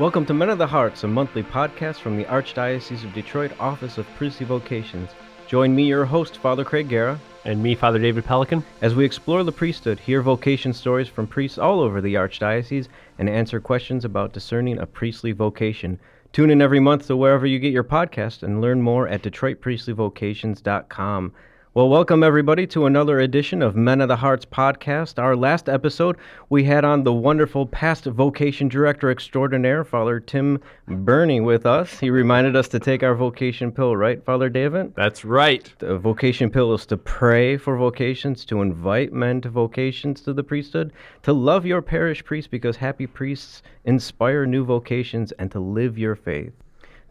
Welcome to Men of the Hearts, a monthly podcast from the Archdiocese of Detroit Office of Priestly Vocations. Join me, your host, Father Craig Giera, And me, Father David Pelican. as we explore the priesthood, hear vocation stories from priests all over the Archdiocese, and answer questions about discerning a priestly vocation. Tune in every month to wherever you get your podcast and learn more at DetroitPriestlyVocations.com. Well, welcome everybody to another edition of Men of the Hearts podcast. Our last episode, we had on the wonderful past vocation director extraordinaire, Father Tim Birney, with us. He reminded us to take our vocation pill, right, Father David? That's right. The vocation pill is to pray for vocations, to invite men to vocations to the priesthood, to love your parish priest because happy priests inspire new vocations, and to live your faith.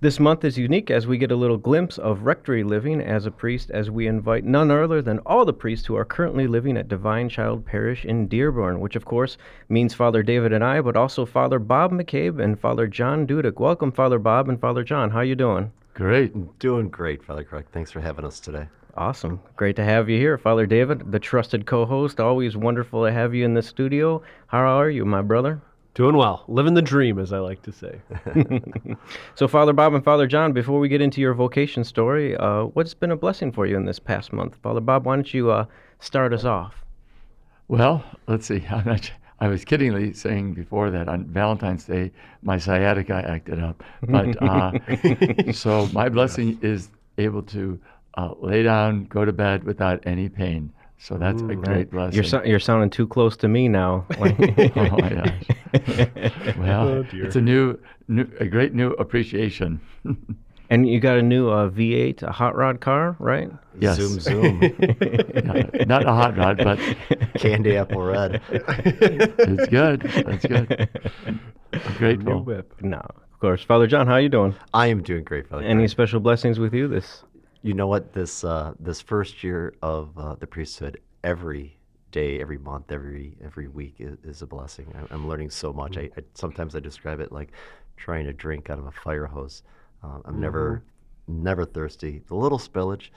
This month is unique as we get a little glimpse of rectory living as a priest as we invite none other than all the priests who are currently living at Divine Child Parish in Dearborn, which of course means Father David and I, but also Father Bob McCabe and Father John Dudek. Welcome, Father Bob and Father John. How you doing? Great. Doing great, Father Craig. Thanks for having us today. Awesome. Great to have you here, Father David, the trusted co host. Always wonderful to have you in the studio. How are you, my brother? Doing well. Living the dream, as I like to say. So, Father Bob and Father John, before we get into your vocation story, uh, what's been a blessing for you in this past month? Father Bob, why don't you uh, start us off? Well, let's see. I'm not, I was kiddingly saying before that on Valentine's Day, my sciatica acted up. But uh, so my blessing is able to uh, lay down, go to bed without any pain. So that's a great blessing. You're, so- you're sounding too close to me now. oh my gosh. Well, Oh, it's a new, new, a great new appreciation. and you got a new uh, V8, a hot rod car, right? Yes. Zoom, zoom. Yeah, not a hot rod, but Candy apple red. it's good. That's good. I'm grateful. whip. No, of course. Father John, how are you doing? I am doing great, Father Any Craig. special blessings with you this? You know what? This uh, this first year of uh, the priesthood, every day, every month, every every week is, is a blessing. I, I'm learning so much. I, I sometimes I describe it like trying to drink out of a fire hose. Uh, I'm never never thirsty. A little spillage,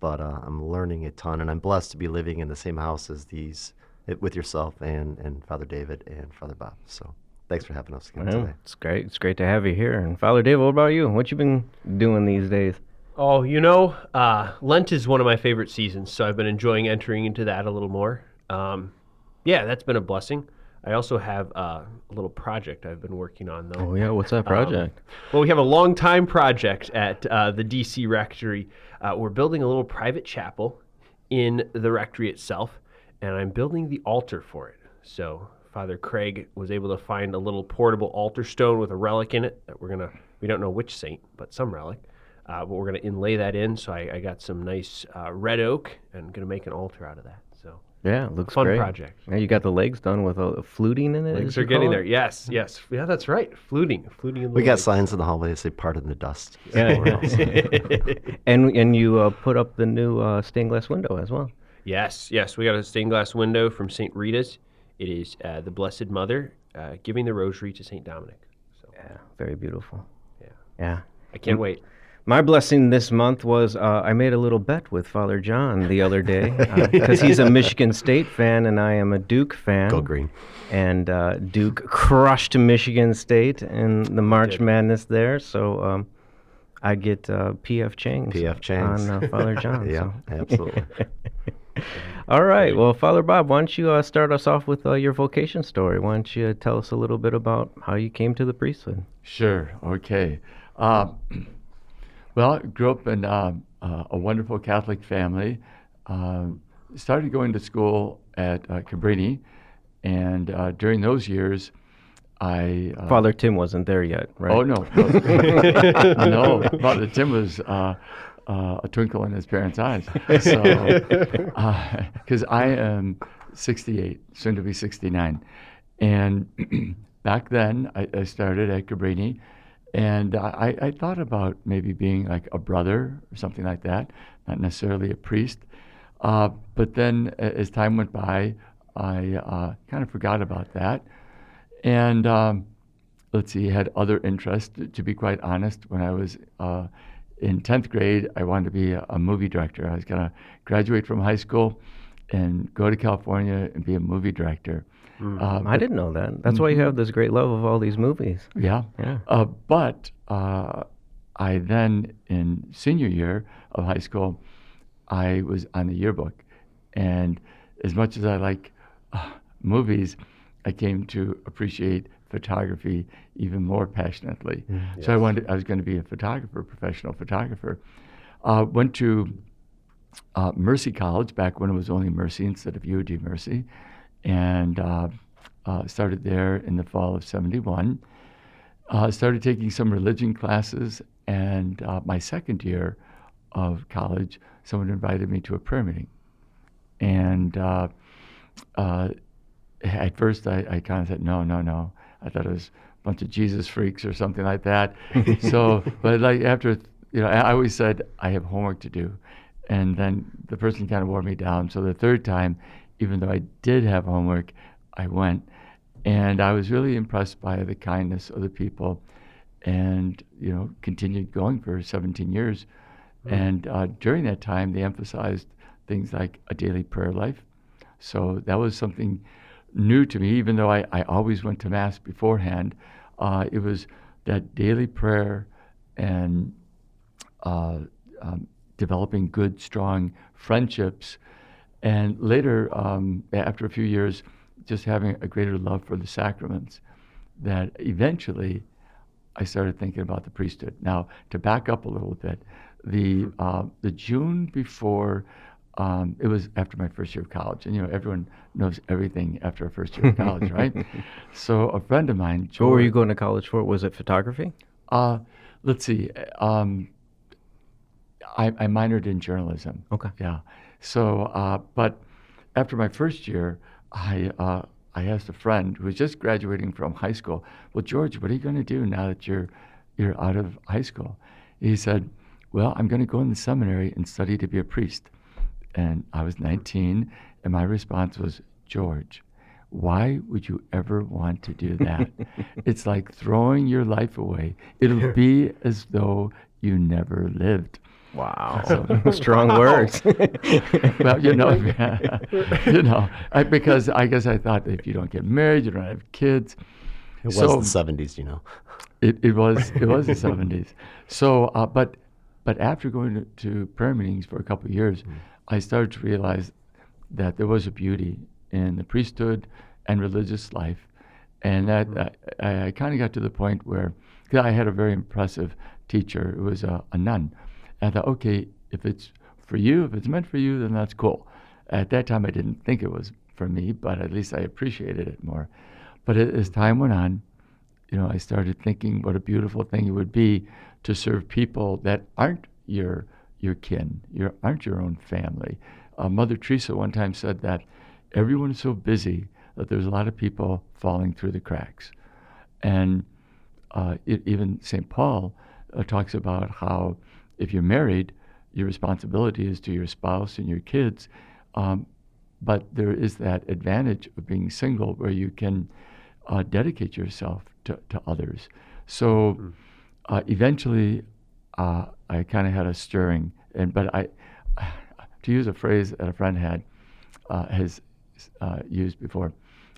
but uh, I'm learning a ton, and I'm blessed to be living in the same house as these with yourself and and Father David and Father Bob. So thanks for having us again today. it's great. It's great to have you here. And Father David, what about you? What you been doing these days? Oh, you know, uh, Lent is one of my favorite seasons, so I've been enjoying entering into that a little more. Um, yeah, that's been a blessing. I also have uh, a little project I've been working on, though. Oh yeah, what's that Um, project? Well, we have a long time project at uh, the DC Rectory. Uh, we're building a little private chapel in the rectory itself, and I'm building the altar for it. So Father Craig was able to find a little portable altar stone with a relic in it that we're gonna. We don't know which saint, but some relic. Uh, but we're gonna inlay that in. So I, I got some nice uh, red oak and gonna make an altar out of that. So yeah, looks fun great. project. Yeah, you got the legs done with a fluting in it. Legs are getting there. Yes, yes. Yeah, that's right. Fluting, fluting. In the We got legs. signs in the hallway that say "Pardon the dust." Yeah. and and you uh, put up the new uh, stained glass window as well. Yes, yes. We got a stained glass window from St. Rita's. It is uh, the Blessed Mother uh, giving the rosary to St. Dominic. So Yeah, very beautiful. Yeah. Yeah. I can't wait. My blessing this month was uh, I made a little bet with Father John the other day because he's a Michigan State fan and I am a Duke fan. Go green. And uh, Duke crushed Michigan State in the March. Madness there, so um, I get uh, PF Chang's PF Chang's. on uh, Father John. Yeah, absolutely. All right. Well, Father Bob, why don't you uh, start us off with uh, your vocation story? Why don't you tell us a little bit about how you came to the priesthood? Sure. Okay. Well, I grew up in um, uh, a wonderful Catholic family. Um, started going to school at uh, Cabrini, and uh, during those years, I uh, Father Tim wasn't there yet, right? Oh no, no, no. Father Tim was uh, uh, a twinkle in his parents' eyes. So, because I am 68, soon to be 69, and back then I, I started at Cabrini, and I, I thought about maybe being like a brother or something like that, not necessarily a priest. Uh, but then as time went by, I uh, kind of forgot about that. And um, let's see, had other interests. To, be quite honest, when I was uh, in 10th grade, I wanted to be a, a movie director. I was going to graduate from high school and go to California and be a movie director. Uh, I didn't know that. That's why you have this great love of all these movies. Yeah. Yeah. Uh, but uh, I then, in senior year of high school, I was on the yearbook. And as much as I like uh, movies, I came to appreciate photography even more passionately. So I wanted, I was going to be a photographer, professional photographer. Uh, went to uh, Mercy College back when it was only Mercy instead of UD Mercy, and uh, uh, started there in the fall of '71. Uh, started taking some religion classes, and uh, my second year of college, someone invited me to a prayer meeting, and uh, uh, at first I, I kind of said no, no, no. I thought it was a bunch of Jesus freaks or something like that. so, but like after, you know, I I always said I have homework to do, and then the person kind of wore me down. So the third time, even though I did have homework, I went, and I was really impressed by the kindness of the people, and you know, continued going for 17 years. And uh, during that time, they emphasized things like a daily prayer life. So that was something new to me, even though I, I always went to Mass beforehand. Uh, it was that daily prayer and uh, um, developing good, strong friendships. And later, um, after a few years, just having a greater love for the sacraments, that eventually I started thinking about the priesthood. Now, to back up a little bit, the uh, the June before um, it was after my first year of college, and you know everyone knows everything after a first year of college, right? So a friend of mine, What were you going to college for? Was it photography? Uh, let's see. Um, I, I minored in journalism. Okay. Yeah. So, uh, but after my first year, I uh, I asked a friend who was just graduating from high school, "Well, George, what are you going to do now that you're you're out of high school?" He said, "Well, I'm going to go in the seminary and study to be a priest." And I was 19, and my response was, "George, why would you ever want to do that? it's like throwing your life away. It'll be as though you never lived." Wow. Strong words. well, you know, you know, I, because I guess I thought if you don't get married, you don't have kids. It was the 70s, you know. It, it was it was the seventies. So, uh, but but after going to, to prayer meetings for a couple of years, I started to realize that there was a beauty in the priesthood and religious life, and that uh, I, I kind of got to the point where I had a very impressive teacher. It was a, a nun. And I thought, okay, if it's for you, if it's meant for you, then that's cool. At that time, I didn't think it was for me, but at least I appreciated it more. But as time went on, you know, I started thinking what a beautiful thing it would be to serve people that aren't your your kin, your aren't your own family. Uh, Mother Teresa one time said that everyone is so busy that there's a lot of people falling through the cracks, and uh, it, even St. Paul uh, talks about how if you're married, your responsibility is to your spouse and your kids, um, but there is that advantage of being single where you can uh, dedicate yourself to, to others. So uh, eventually, uh, I kind of had a stirring, and but I, to use a phrase that a friend had uh, has uh, used before,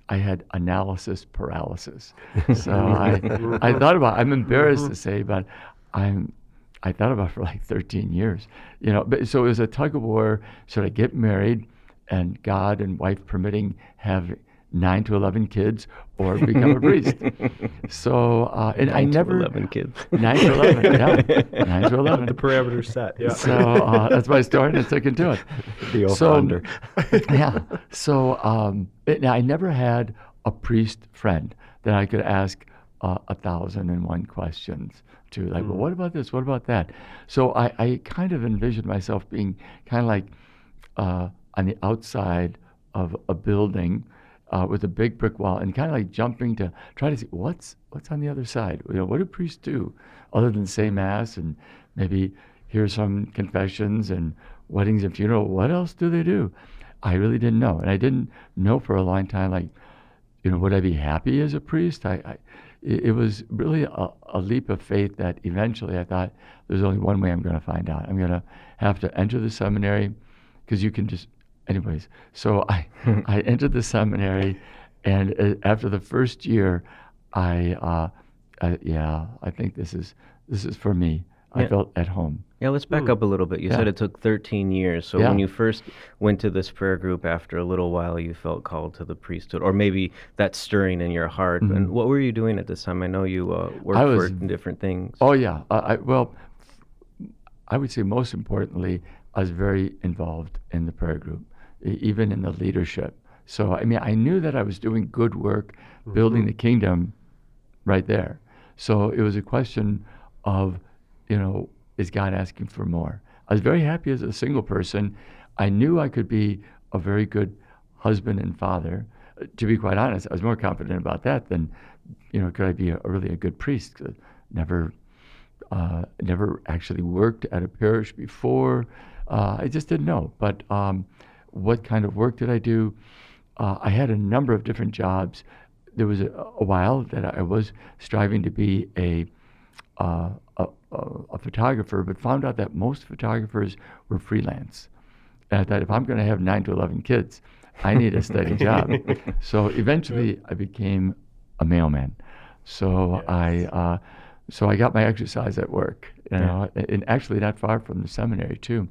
I had analysis paralysis. So I, I thought about. I'm embarrassed to say, but I'm. I thought about for like 13 years, you know. But so it was a tug of war. Should I get married, and God and wife permitting, have nine to 11 kids, or become a priest? So uh, and I Nine to never 11 kids. nine to 11, yeah, nine to 11. The parameters set. Yeah. So uh, that's my story, and I took into it. The over So- under. yeah. So um, it, now I never had a priest friend that I could ask uh, a thousand and one questions to, like, well, what about this? What about that? So I, I kind of envisioned myself being kind of like uh, on the outside of a building uh, with a big brick wall, and kind of like jumping to try to see what's what's on the other side. You know, what do priests do other than say mass and maybe hear some confessions and weddings and funeral? What else do they do? I really didn't know, and I didn't know for a long time. Like, you know, would I be happy as a priest? I, I it, it was really a, a leap of faith that eventually I thought there's only one way I'm going to find out. I'm going to have to enter the seminary because you can just, anyways. So I I entered the seminary, And uh, after the first year, I, uh, I, yeah, I think this is this is for me. I Yeah. felt at home. Yeah, let's back up a little bit. You said it took 13 years. So Yeah. when you first went to this prayer group, after a little while, you felt called to the priesthood, or maybe that stirring in your heart. And what were you doing at this time? I know you uh, worked Mm-hmm. I was- for different things. Oh yeah. I, I well, I would say most importantly, I was very involved in the prayer group, e- even in the leadership. So I mean, I knew that I was doing good work, building the kingdom, right there. So it was a question of, you know, is God asking for more? I was very happy as a single person. I knew I could be a very good husband and father. To be quite honest, I was more confident about that than, you know, could I be a, really a good priest? Never, uh, never actually worked at a parish before. Uh, I just didn't know. But um, what kind of work did I do? Uh, I had a number of different jobs. There was a, a while that I was striving to be a, uh, a, a, photographer, but found out that most photographers were freelance. And I thought, if I'm going to have nine to 11 kids, I need a steady job. So eventually I became a mailman. So I, uh, so I got my exercise at work, you know, and actually not far from the seminary too.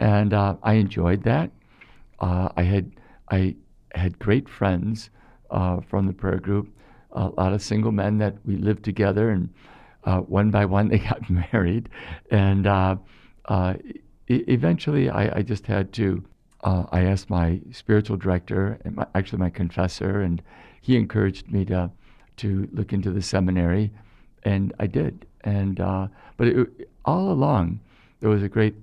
And uh, I enjoyed that. Uh, I had, I had great friends uh, from the prayer group, a lot of single men that we lived together, and uh, one by one they got married. And uh, uh, e- eventually I, I just had to, uh, I asked my spiritual director, and my, actually my confessor, and he encouraged me to, to look into the seminary, and I did. And uh, but it, all along, there was a great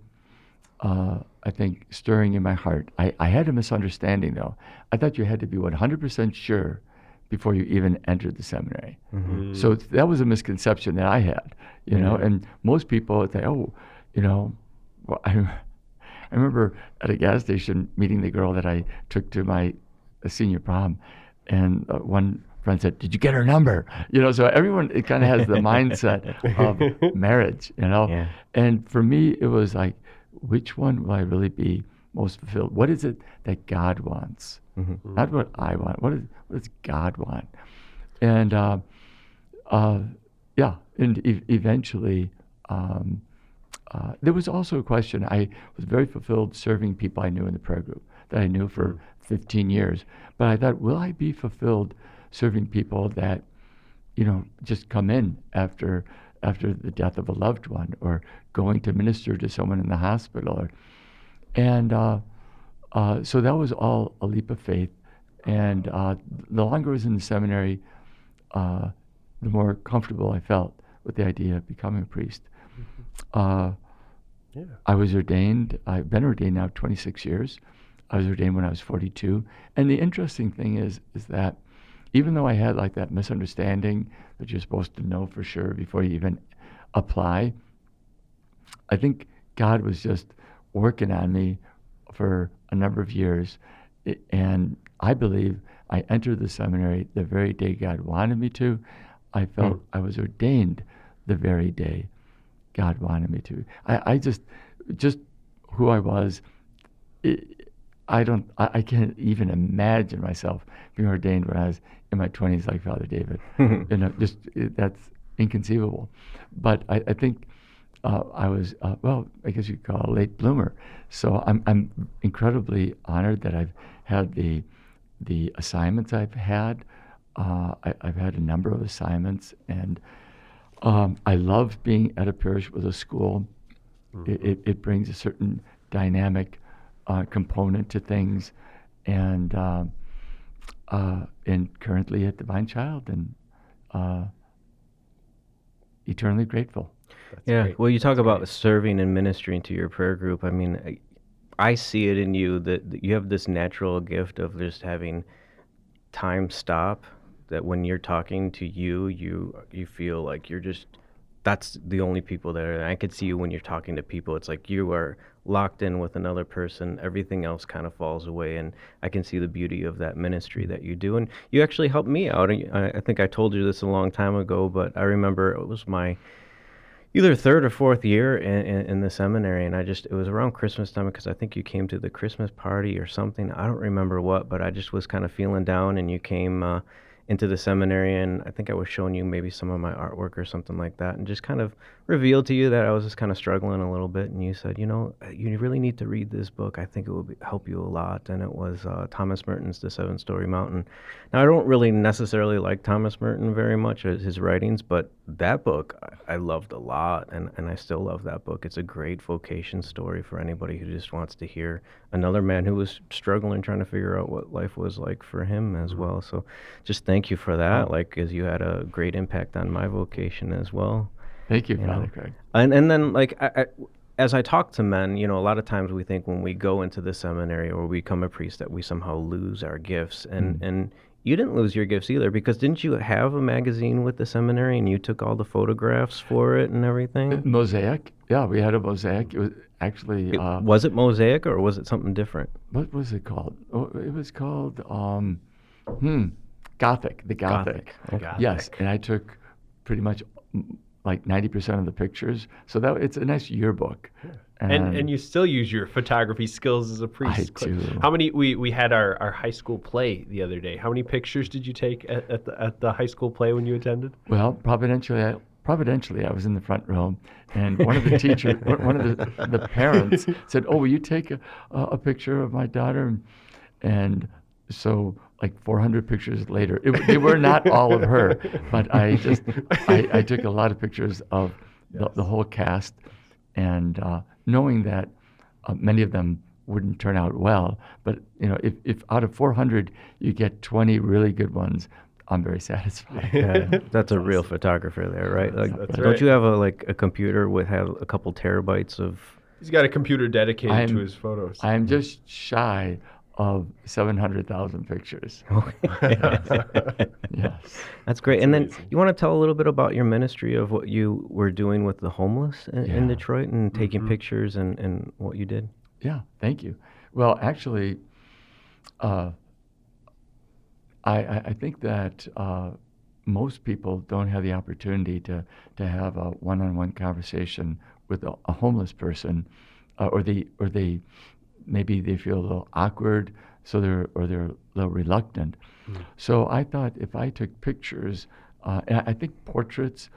uh, I think, stirring in my heart. I, I had a misunderstanding, though. I thought you had to be 100% sure before you even entered the seminary. So that was a misconception that I had, you know. And most people would say, "Oh, you know," well, I, I remember at a gas station meeting the girl that I took to my senior prom, and uh, one friend said, "Did you get her number?" You know, so everyone it kind of has the mindset of marriage, you know. Yeah. And for me, it was like, which one will I really be most fulfilled? What is it that God wants? Not what I want. What, is, what does God want? And uh, uh, yeah, and e- eventually, um, uh, there was also a question. I was very fulfilled serving people I knew in the prayer group that I knew for 15 years. But I thought, will I be fulfilled serving people that, you know, just come in after after the death of a loved one, or going to minister to someone in the hospital, or, and uh, uh, so that was all a leap of faith. And uh, the longer I was in the seminary, uh, the more comfortable I felt with the idea of becoming a priest. Uh, Yeah. I was ordained, I've been ordained now 26 years. I was ordained when I was 42. And the interesting thing is, is that even though I had like that misunderstanding that you're supposed to know for sure before you even apply, I think God was just working on me for a number of years. And I believe I entered the seminary the very day God wanted me to. I felt hmm. I was ordained the very day God wanted me to. I, I just, just who I was, i I don't, I, I can't even imagine myself being ordained when I was in my 20s like Father David. you know, just it, that's inconceivable. But I, I think uh, I was, uh, well, I guess you could call it a late bloomer. So I'm, I'm incredibly honored that I've had the, the assignments I've had. Uh, I, I've had a number of assignments, and um, I love being at a parish with a school. It, it, it brings a certain dynamic uh, component to things, and um uh, and currently at Divine Child, and uh, eternally grateful. Yeah. great. Well, you talk about serving and ministering to your prayer group. I mean, I, I see it in you that, that you have this natural gift of just having time stop. That when you're talking to you, you you feel like you're just that's the only people there. And I could see you when you're talking to people. It's like you are locked in with another person. Everything else kind of falls away, and I can see the beauty of that ministry that you do. And you actually helped me out. I, I think I told you this a long time ago, but I remember it was my either third or fourth year in, in, in the seminary, and I just it was around Christmas time because I think you came to the Christmas party or something. I don't remember what, but I just was kind of feeling down, and you came. Uh, into the seminary and I think I was showing you maybe some of my artwork or something like that and just kind of revealed to you that I was just kind of struggling a little bit and you said, you know, you really need to read this book. I think it will be, help you a lot. And it was uh, Thomas Merton's The Seven Storey Mountain. Now, I don't really necessarily like Thomas Merton very much, uh, his writings, but that book I loved a lot and, and I still love that book. It's a great vocation story for anybody who just wants to hear another man who was struggling trying to figure out what life was like for him as mm-hmm. well. So just thank you for that. Like, as you had a great impact on my vocation as well. Thank you, you Father know? Craig. And and then like I, I, as I talk to men, you know, a lot of times we think when we go into the seminary or we become a priest that we somehow lose our gifts, and mm. and you didn't lose your gifts either because didn't you have a magazine with the seminary and you took all the photographs for it and everything? Mosaic, yeah, we had a mosaic. It was actually it, uh, was it mosaic or was it something different? What was it called? Oh, it was called um, hmm, Gothic. The Gothic. Gothic. Okay. Yes, and I took pretty much like 90% of the pictures. So that it's a nice yearbook. Yeah. And, and, and you still use your photography skills as a priest. I do. How many we, we had our, our high school play the other day. How many pictures did you take at, at the at the high school play when you attended? Well, providentially I, providentially I was in the front row and one of the teachers one of the, the parents said, "Oh, will you take a, a picture of my daughter?" And, and so like 400 pictures later. It, they were not all of her, but I just I, I took a lot of pictures of yes. the, the, whole cast, and uh, knowing that uh, many of them wouldn't turn out well, but you know if, if out of 400 you get 20 really good ones. I'm very satisfied. Yeah, that's a real photographer there, right? Like, that's don't right. you have a like a computer with have a couple terabytes of? He's got a computer dedicated I'm, to his photos. I'm just shy of 700,000 pictures. yes. That's great. That's and amazing. then you want to tell a little bit about your ministry of what you were doing with the homeless in, yeah. in Detroit and taking mm-hmm. pictures and, and what you did? Yeah, thank you. Well, actually, uh, I, I think that uh, most people don't have the opportunity to, to have a one on one conversation with a, a homeless person. Uh, or the, or they maybe they feel a little awkward, so they're or they're a little reluctant. Mm. So I thought if I took pictures, uh, and I think portraits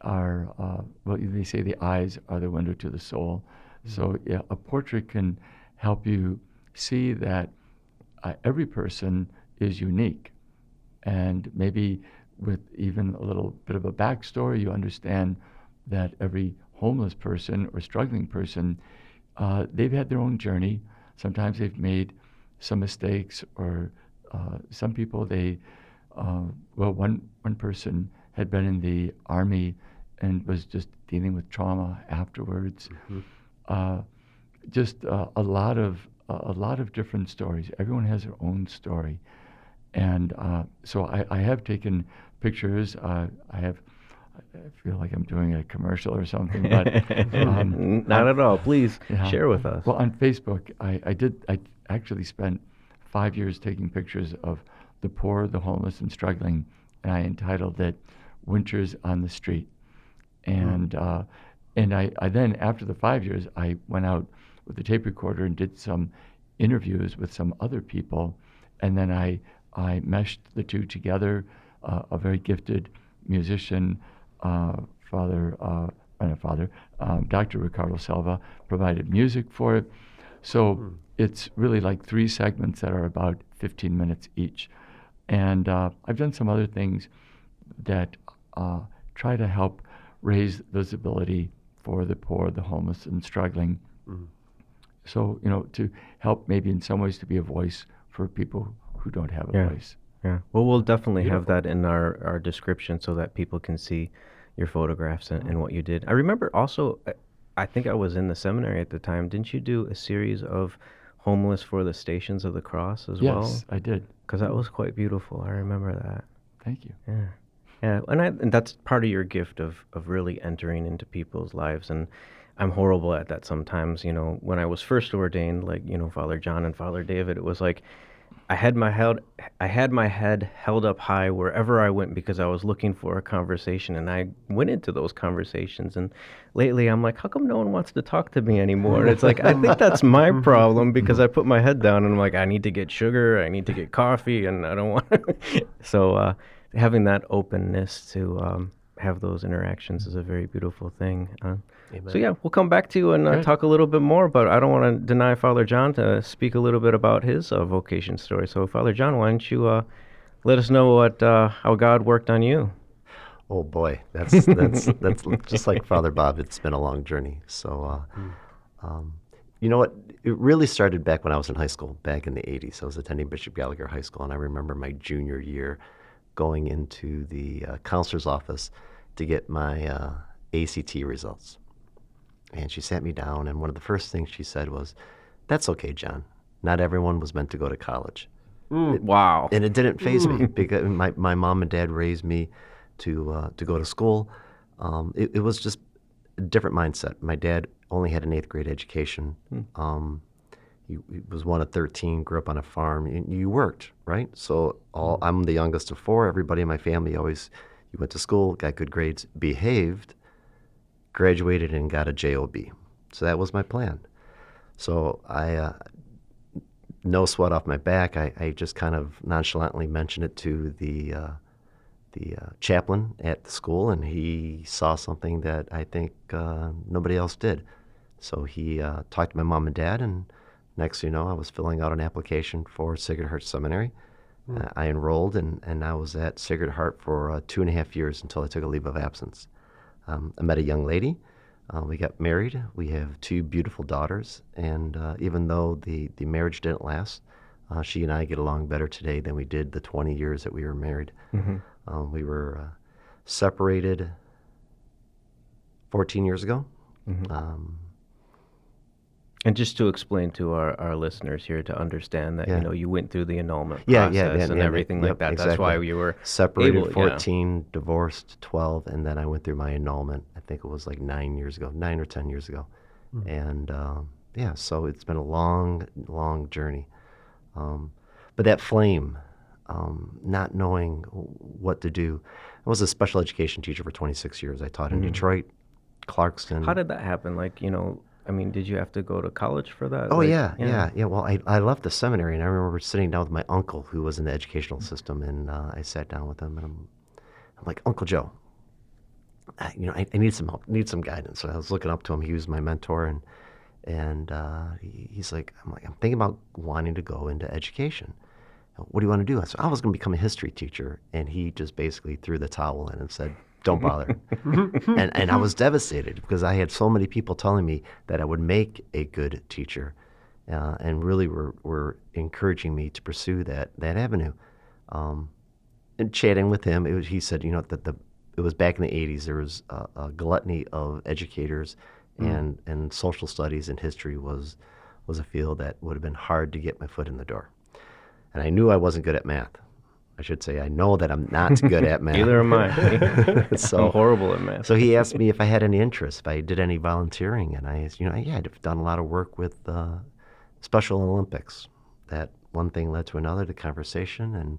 are uh, well, they say the eyes are the window to the soul. Mm. So yeah, a portrait can help you see that uh, every person is unique, and maybe with even a little bit of a backstory, you understand that every homeless person or struggling person uh, they've had their own journey. Sometimes they've made some mistakes, or uh, some people they, uh, well, one one person had been in the army and was just dealing with trauma afterwards. Mm-hmm. Uh, just uh, a lot of a lot of different stories. Everyone has their own story, and uh, so I, I, have taken pictures. I have I feel like I'm doing a commercial or something, but um, not at all. Please yeah. share with us. Well, on Facebook, I, I did. I actually spent five years taking pictures of the poor, the homeless, and struggling, and I entitled it "Winters on the Street." And mm. uh, and I, I then after the five years, I went out with the tape recorder and did some interviews with some other people, and then I I meshed the two together. Uh, a very gifted musician Father, uh, Father, um, Dr. Ricardo Selva provided music for it. So mm. it's really like three segments that are about 15 minutes each. And uh, I've done some other things that uh, try to help raise visibility for the poor, the homeless, and struggling. Mm. So, you know, to help maybe in some ways to be a voice for people who don't have a yeah. voice. Yeah. Well, we'll definitely Beautiful. have that in our, our description so that people can see your photographs and, and what you did. I remember also, I think I was in the seminary at the time. Didn't you do a series of homeless for the Stations of the Cross as yes, well? Yes, I did. Because that was quite beautiful. I remember that. Thank you. Yeah. Yeah, and, I, and that's part of your gift of, of really entering into people's lives. And I'm horrible at that sometimes. You know, when I was first ordained, like, you know, Father John and Father David, it was like, I had my head I had my head held up high wherever I went because I was looking for a conversation and I went into those conversations and lately I'm like how come no one wants to talk to me anymore and it's like I think that's my problem because I put my head down and I'm like I need to get sugar I need to get coffee and I don't want to so uh, having that openness to um, have those interactions is a very beautiful thing. Uh, so yeah, we'll come back to you and uh, talk a little bit more. But I don't want to deny Father John to speak a little bit about his uh, vocation story. So Father John, why don't you uh, let us know what uh, how God worked on you? Oh boy, that's that's that's just like Father Bob. It's been a long journey. So, mm. um, you know what? It really started back when I was in high school, back in the '80s. I was attending Bishop Gallagher High School, and I remember my junior year going into the uh, counselor's office to get my uh, ACT results. And she sat me down, and one of the first things she said was, That's okay, John. Not everyone was meant to go to college. Mm, it, wow. And it didn't phase mm. me because my, my mom and dad raised me to, uh, to go to school. Um, it, it, was just a different mindset. My dad only had an eighth grade education. Mm. Um, he, he, was one of 13, grew up on a farm. You, you worked, right? So all, hmm. I'm the youngest of four. Everybody in my family always, you went to school, got good grades, behaved, graduated and got a job. So that was my plan. So I, uh, no sweat off my back. I, I, just kind of nonchalantly mentioned it to the uh, the uh, chaplain at the school, and he saw something that I think uh, nobody else did. So he uh, talked to my mom and dad, and next you know, I was filling out an application for Sacred Heart Seminary. Mm. I enrolled, and, and I was at Sacred Heart for uh, two and a half years until I took a leave of absence. Um, I met a young lady. Uh, we got married. We have two beautiful daughters. And uh, even though the, the marriage didn't last, uh, she and I get along better today than we did the 20 years that we were married. Mm-hmm. Um, we were uh, separated 14 years ago. Mm-hmm. Um, and just to explain to our, our listeners here to understand that yeah. you know you went through the annulment yeah, process yeah, yeah, and everything like that. Exactly. That's why you were separated able, 14, divorced 12, and then I went through my annulment. I think it was like nine years ago, nine or ten years ago, mm. and um, yeah, so it's been a long, long journey. Um, but that flame, um, not knowing what to do. I was a special education teacher for 26 years. I taught in mm. Detroit, Clarkston. How did that happen? Like you know I mean, did you have to go to college for that? Oh like, yeah, yeah, yeah, yeah, Well, I, I left the seminary, and I remember sitting down with my uncle, who was in the educational system, and uh, I sat down with him, and I'm, I'm like, Uncle Joe, I, you know, I, I, need some help, need some guidance. So I was looking up to him. He was my mentor, and and uh, he, he's like, I'm like, I'm thinking about wanting to go into education. What do you want to do? I said, I was going to become a history teacher, and he just basically threw the towel in and said, don't bother. and, and I was devastated because I had so many people telling me that I would make a good teacher uh, and really were, were encouraging me to pursue that, that avenue. Um, and chatting with him, was, he said, you know, that the, it was back in the 80s, there was a, a gluttony of educators mm. and, and social studies and history was, was a field that would have been hard to get my foot in the door. And I knew I wasn't good at math. I should say, I know that I'm not good at math. Neither am I. so I'm horrible at math. so he asked me if I had any interest, if I did any volunteering, and I, you know, yeah, I'd done a lot of work with uh, Special Olympics. That one thing led to another, the conversation, and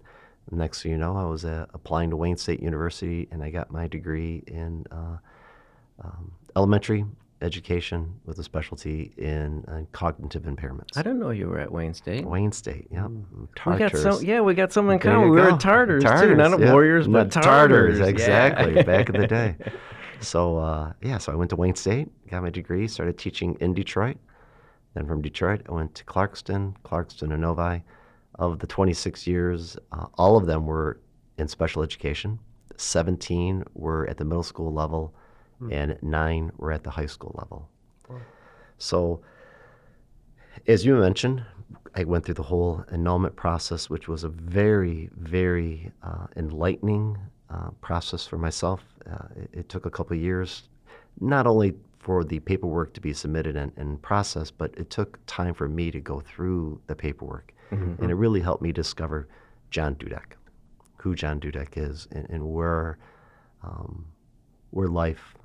next thing you know, I was uh, applying to Wayne State University, and I got my degree in uh, um, elementary education with a specialty in uh, cognitive impairments. I don't know you were at Wayne State. Wayne State, yeah. Mm. We got some, yeah, we got something in common. We were Tartars, Tartars, too, not yeah. Warriors, but Tartars. Tartars exactly, yeah. back in the day. So, uh, yeah, so I went to Wayne State, got my degree, started teaching in Detroit. Then from Detroit, I went to Clarkston, Clarkston and Novi. Of the 26 years, uh, all of them were in special education. 17 were at the middle school level Hmm. and nine were at the high school level. So, as you mentioned, I went through the whole annulment process, which was a very, very uh, enlightening uh, process for myself. Uh, it, it, took a couple of years, not only for the paperwork to be submitted and, and processed, but it took time for me to go through the paperwork. Mm-hmm. And it really helped me discover John Dudek, who John Dudek is, and, and where, um, where life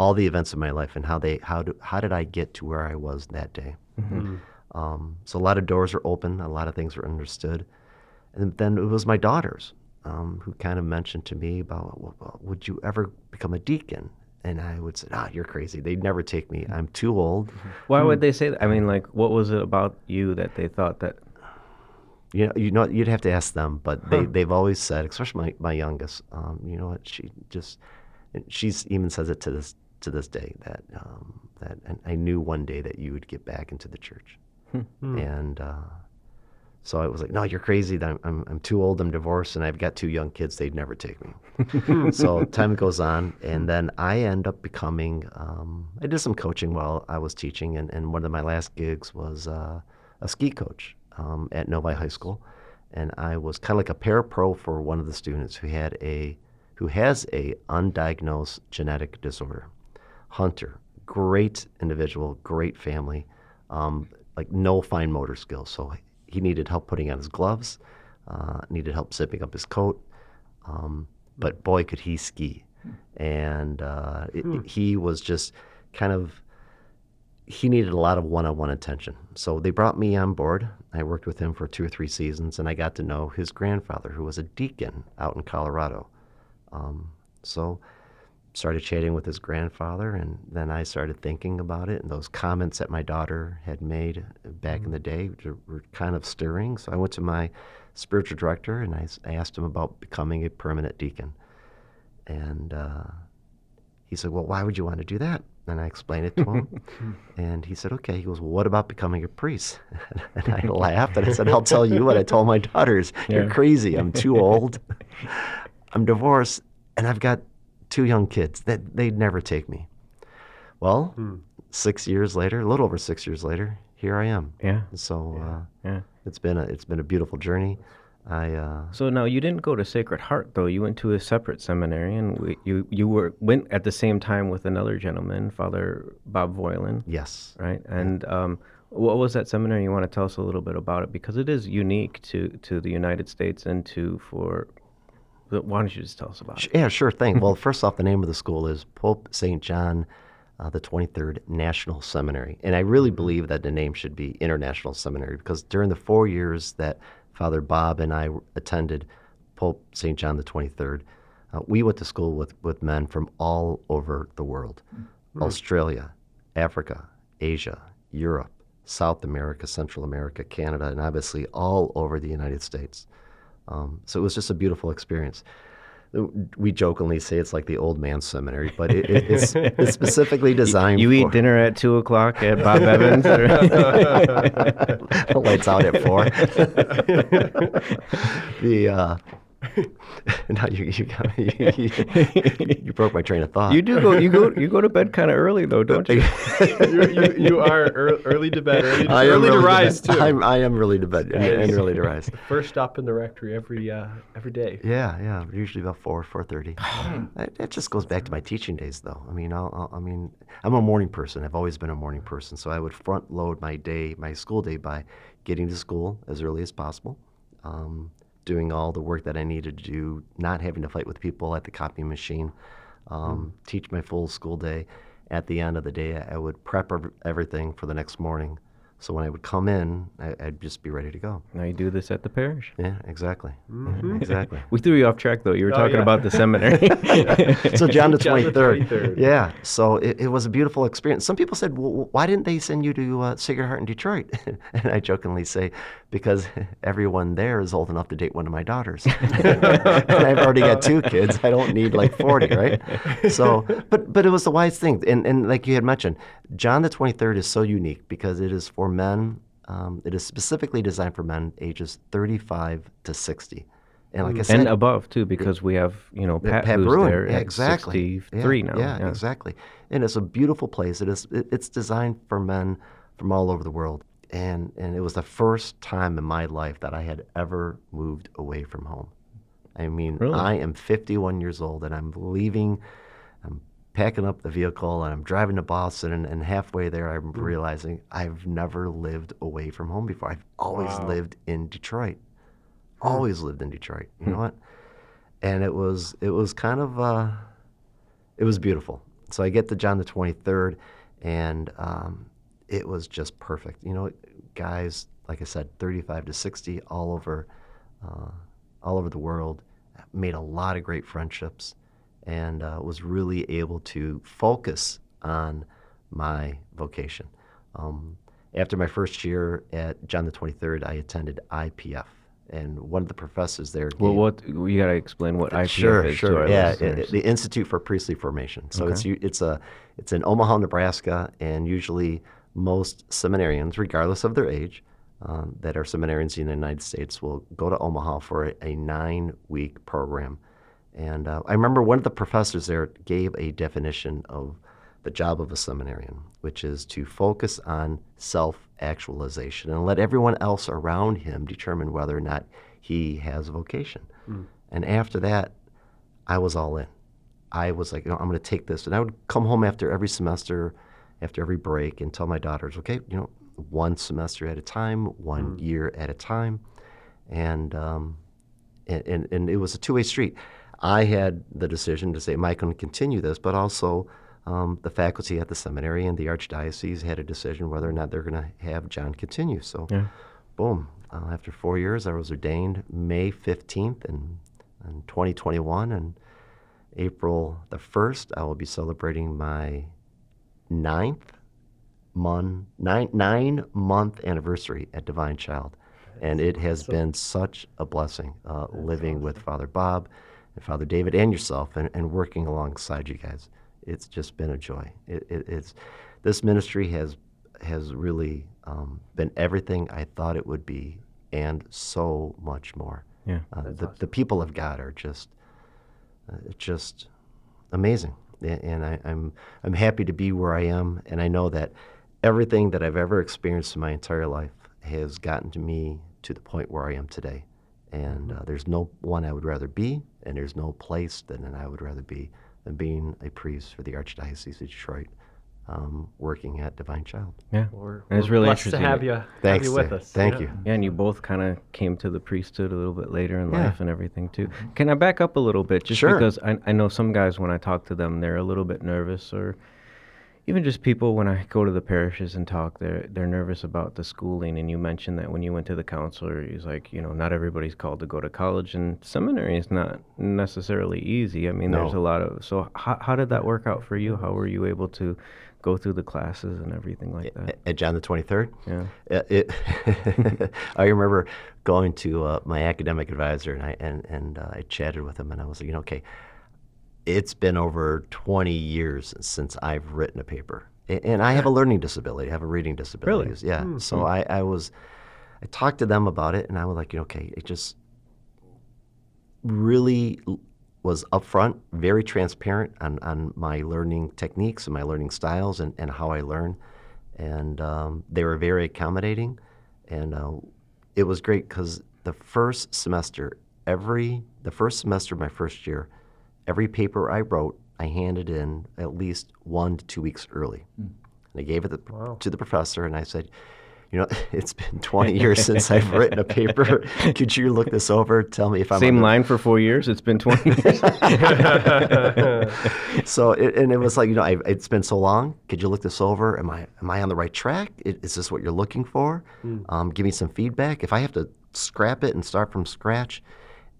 all the events of my life and how they how do, how did I get to where I was that day. Mm-hmm. Um, so a lot of doors were open, a lot of things were understood. And then it was my daughters um, who kind of mentioned to me about, well, well, would you ever become a deacon? And I would say, ah, you're crazy. They'd never take me. I'm too old. Why would they say that? I mean, like, what was it about you that they thought that? You know, you know, you'd have to ask them, but they, they've always said, especially my, my youngest, um, you know what, she just, and she's even says it to this to this day that um, that and I knew one day that you would get back into the church, and uh, so I was like, no, you're crazy. That I'm, I'm I'm too old. I'm divorced, and I've got two young kids. They'd never take me. so time goes on, and then I end up becoming. Um, I did some coaching while I was teaching, and, and one of my last gigs was uh, a ski coach um, at Novi High School, and I was kind of like a parapro for one of the students who had a who has a undiagnosed genetic disorder. Hunter, great individual, great family, um, like no fine motor skills. So he needed help putting on his gloves, uh, needed help zipping up his coat, um, but boy, could he ski. And uh, it, it- he was just kind of, he needed a lot of one on one attention. So they brought me on board. I worked with him for two or three seasons, and I got to know his grandfather, who was a deacon out in Colorado. Um, so started chatting with his grandfather, and then I started thinking about it. And those comments that my daughter had made back in the day were- were kind of stirring. So I went to my spiritual director and I asked him about becoming a permanent deacon. And uh, he said, Well, why would you want to do that? And I explained it to him. and he said, Okay. He goes, Well, what about becoming a priest? and I laughed and I said, I'll tell you what I told my daughters. You're crazy. I'm too old. I'm divorced and I've got two young kids that they'd never take me. Well, six years later, a little over six years later, here I am. Yeah, So uh, yeah. it's been a it's been a beautiful journey. I uh, So now you didn't go to Sacred Heart though. You went to a separate seminary, and we, you you were went at the same time with another gentleman, Father Bob Voilin, yes, right? And um, what was that seminary? You want to tell us a little bit about it because it is unique to to the United States and to for. Why don't you just tell us about it? yeah, sure thing. well, first off, the name of the school is Pope Saint John uh, the 23rd National Seminary, and I really believe that the name should be International Seminary because during the four years that Father Bob and I attended Pope Saint John the 23rd, uh, we went to school with with men from all over the world, Australia, Africa, Asia, Europe, South America, Central America, Canada, and obviously all over the United States. Um, so it was just a beautiful experience. We jokingly say it's like the old man seminary, but it, it, it's, it's specifically designed. You for, eat dinner at two o'clock at Bob Evans. or- lights out at four. the uh, now you you, got me, you, you broke my train of thought. you do go. You go. You go to bed kind of early though, don't you? you, you, you are ear- early to bed, early to, I early to really rise bed. too. I'm, I am really to bed and, and Yes. really to rise. First stop in the rectory every uh, every day. Yeah, yeah. Usually about four, four thirty. that, that just goes back to my teaching days, though. I mean, I'll, I'll, I mean, I'm a morning person. I've always been a morning person, so I would front load my day, my school day, by getting to school as early as possible, um, doing all the work that I needed to do, not having to fight with people at the copy machine, um, teach my full school day. At the end of the day, I would prep everything for the next morning. So when I would come in, I, I'd just be ready to go. Now you do this at the parish. Yeah, exactly. Yeah, exactly. We threw you off track though. You were Oh, talking yeah. about the seminary. so John the 23rd. 23rd. Yeah. So it, it was a beautiful experience. Some people said, well, why didn't they send you to uh, Sacred Heart in Detroit? and I jokingly say, because everyone there is old enough to date one of my daughters. and I've already got two kids. I don't need like 40, right? So, but but it was the wise thing. And, and like you had mentioned, John the 23rd is so unique because it is for men. Um, it is specifically designed for men ages 35 to 60. And like I said, and above too, because we have you know yeah, Pat, who's Bruin. there yeah, at exactly. Yeah, 63 now. Yeah, exactly. And it's a beautiful place. It is. It, it's designed for men from all over the world. And and it was the first time in my life that I had ever moved away from home. I mean, Really? I am 51 years old, and I'm leaving. Packing up the vehicle, and I'm driving to Boston. And, and halfway there, I'm realizing I've never lived away from home before. I've always Wow. lived in Detroit. Always lived in Detroit. You know what? and it was it was kind of uh, it was beautiful. So I get to John the Twenty Third, and um, it was just perfect. You know, guys, like I said, 35 to 60, all over, uh, all over the world, made a lot of great friendships, and uh, was really able to focus on my vocation. Um, after my first year at John the 23rd, I attended IPF. And one of the professors there. Well, what you got to explain what IPF sure, is to sure. Yeah, i- listeners. the Institute for Priestly Formation. So it's it's a it's in Omaha, Nebraska, and usually most seminarians, regardless of their age, um, that are seminarians in the United States, will go to Omaha for a, a nine week program. And uh, I remember one of the professors there gave a definition of the job of a seminarian, which is to focus on self actualization and let everyone else around him determine whether or not he has a vocation. And after that, I was all in. I was like, you know, I'm going to take this. And I would come home after every semester, after every break, and tell my daughters, okay, you know, one semester at a time, one year at a time. And, um, and, and, and it was a two way street. I had the decision to say, am I going to continue this? But also, um, the faculty at the seminary and the archdiocese had a decision whether or not they're going to have John continue. So, Yeah. boom. Uh, after four years, I was ordained May 15th in, in 2021. And April the 1st, I will be celebrating my ninth month, nine, nine month anniversary at Divine Child. And it has been such a blessing uh, living with Father Bob Father David and yourself and, and working alongside you guys. It's just been a joy. It, it, it's this ministry has has really um, been everything I thought it would be and so much more. Yeah. Uh, the, the people of God are just uh, just amazing, and I, I'm I'm happy to be where I am, and I know that everything that I've ever experienced in my entire life has gotten to me to the point where I am today. And uh, there's no one I would rather be, and there's no place than I would rather be than being a priest for the Archdiocese of Detroit, um, working at Divine Child. Yeah. We're, And it's really blessed interesting to have that- you, have you with us. Thank Yeah. you. Yeah, and you both kind of came to the priesthood a little bit later in Yeah. life and everything too. Can I back up a little bit, just Sure. because I, I know some guys when I talk to them, they're a little bit nervous, or even just people when I go to the parishes and talk, they're they're nervous about the schooling. And you mentioned that when you went to the counselor, he's like, you know, not everybody's called to go to college, and seminary is not necessarily easy. I mean, there's a lot of. So how how did that work out for you? How were you able to go through the classes and everything like that? At John the 23rd? Yeah. Uh, It, I remember going to uh, my academic advisor and I and, and uh, I chatted with him and I was like, you know, okay, it's been over 20 years since I've written a paper, and I have a learning disability. I have a reading disability. Really? Yeah. So I, I was, I talked to them about it, and I was like, you know, okay, it just really was upfront, very transparent on, on my learning techniques and my learning styles and, and how I learn. And um, they were very accommodating. And uh, it was great because the first semester, every, the first semester of my first year, every paper I wrote, I handed in at least one to two weeks early. And I gave it the, to the professor and I said, you know, it's been 20 years since I've written a paper. Could you look this over? Tell me if I'm Same the- line for four years. It's been twenty years. so it, and it was like you know I, it's been so long could you look this over am i am i on the right track is this what you're looking for um, give me some feedback if i have to scrap it and start from scratch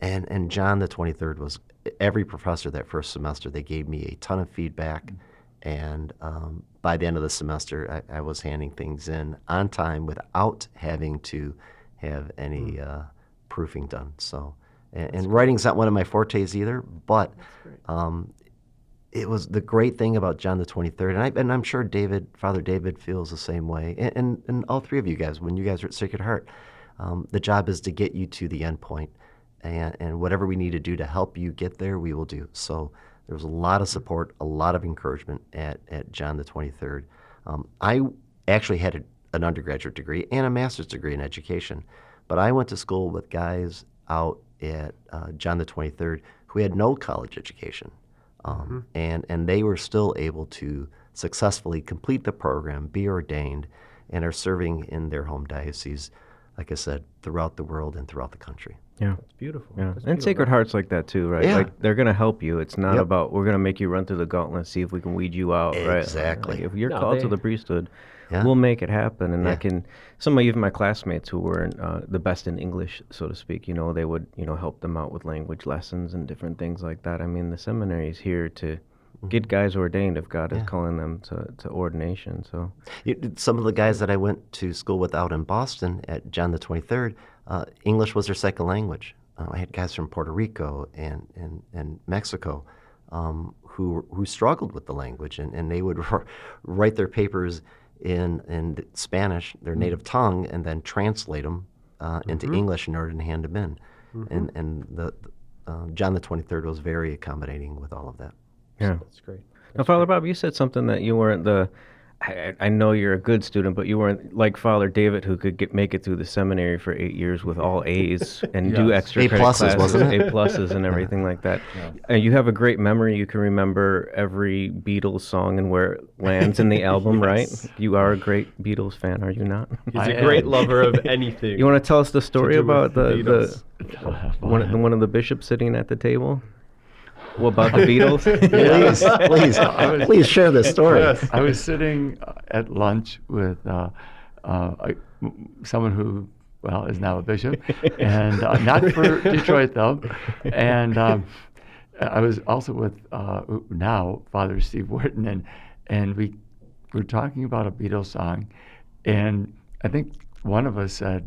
and and john the 23rd was every professor that first semester they gave me a ton of feedback. And um, by the end of the semester I, I was handing things in on time without having to have any uh, proofing done. So and, and writing's not one of my fortes either but um, it was the great thing about John the 23rd, and, I, and I'm sure David, Father David, feels the same way, and, and, and all three of you guys, when you guys are at Sacred Heart, um, the job is to get you to the end point, and, and whatever we need to do to help you get there, we will do. So there was a lot of support, a lot of encouragement at, at John the 23rd. Um, I actually had a, an undergraduate degree and a master's degree in education, but I went to school with guys out at uh, John the 23rd who had no college education um, and and they were still able to successfully complete the program, be ordained, and are serving in their home diocese, like I said, throughout the world and throughout the country. Yeah. It's beautiful. Yeah, That's and Sacred. Heart's like that too, right? Yeah. Like they're gonna help you. It's not Yep. about we're gonna make you run through the gauntlet, see if we can weed you out, right? Exactly. Like, if you're No, called to the priesthood, Yeah. we'll make it happen. And I can, some of even my classmates who were uh, the best in English, so to speak, you know, they would, you know, help them out with language lessons and different things like that. I mean, the seminary is here to get guys ordained if God is Mm-hmm. Calling them to, to ordination. So, Some of the guys that I went to school with out in Boston at John the 23rd, uh, English was their second language. Uh, I had guys from Puerto Rico and, and, and Mexico um, who, who struggled with the language, and, and they would write their papers in, in Spanish, their native tongue, and then translate them uh, into English in order to hand them in. And, and the, uh, John the 23rd was very accommodating with all of that. Yeah. That's great. Now, Father Bob, you said something that you weren't the. I, I know you're a good student, but you weren't like Father David, who could get make it through the seminary for eight years with all A's and do extra A pluses, classes, wasn't it? A pluses, and everything like that. And uh, you have a great memory. You can remember every Beatles song and where it lands in the album, right? You are a great Beatles fan, are you not? He's I a great am. lover of anything. You want to tell us the story about the, Beatles. the one, the one of the bishops sitting at the table? What about the Beatles? Please, please, please share this story. I was sitting uh, at lunch with uh, uh, a- m- someone who, well, is now a bishop, and uh, not for Detroit though. And um, I was also with uh, now Father Steve Wharton, and and we were talking about a Beatles song, and I think one of us said,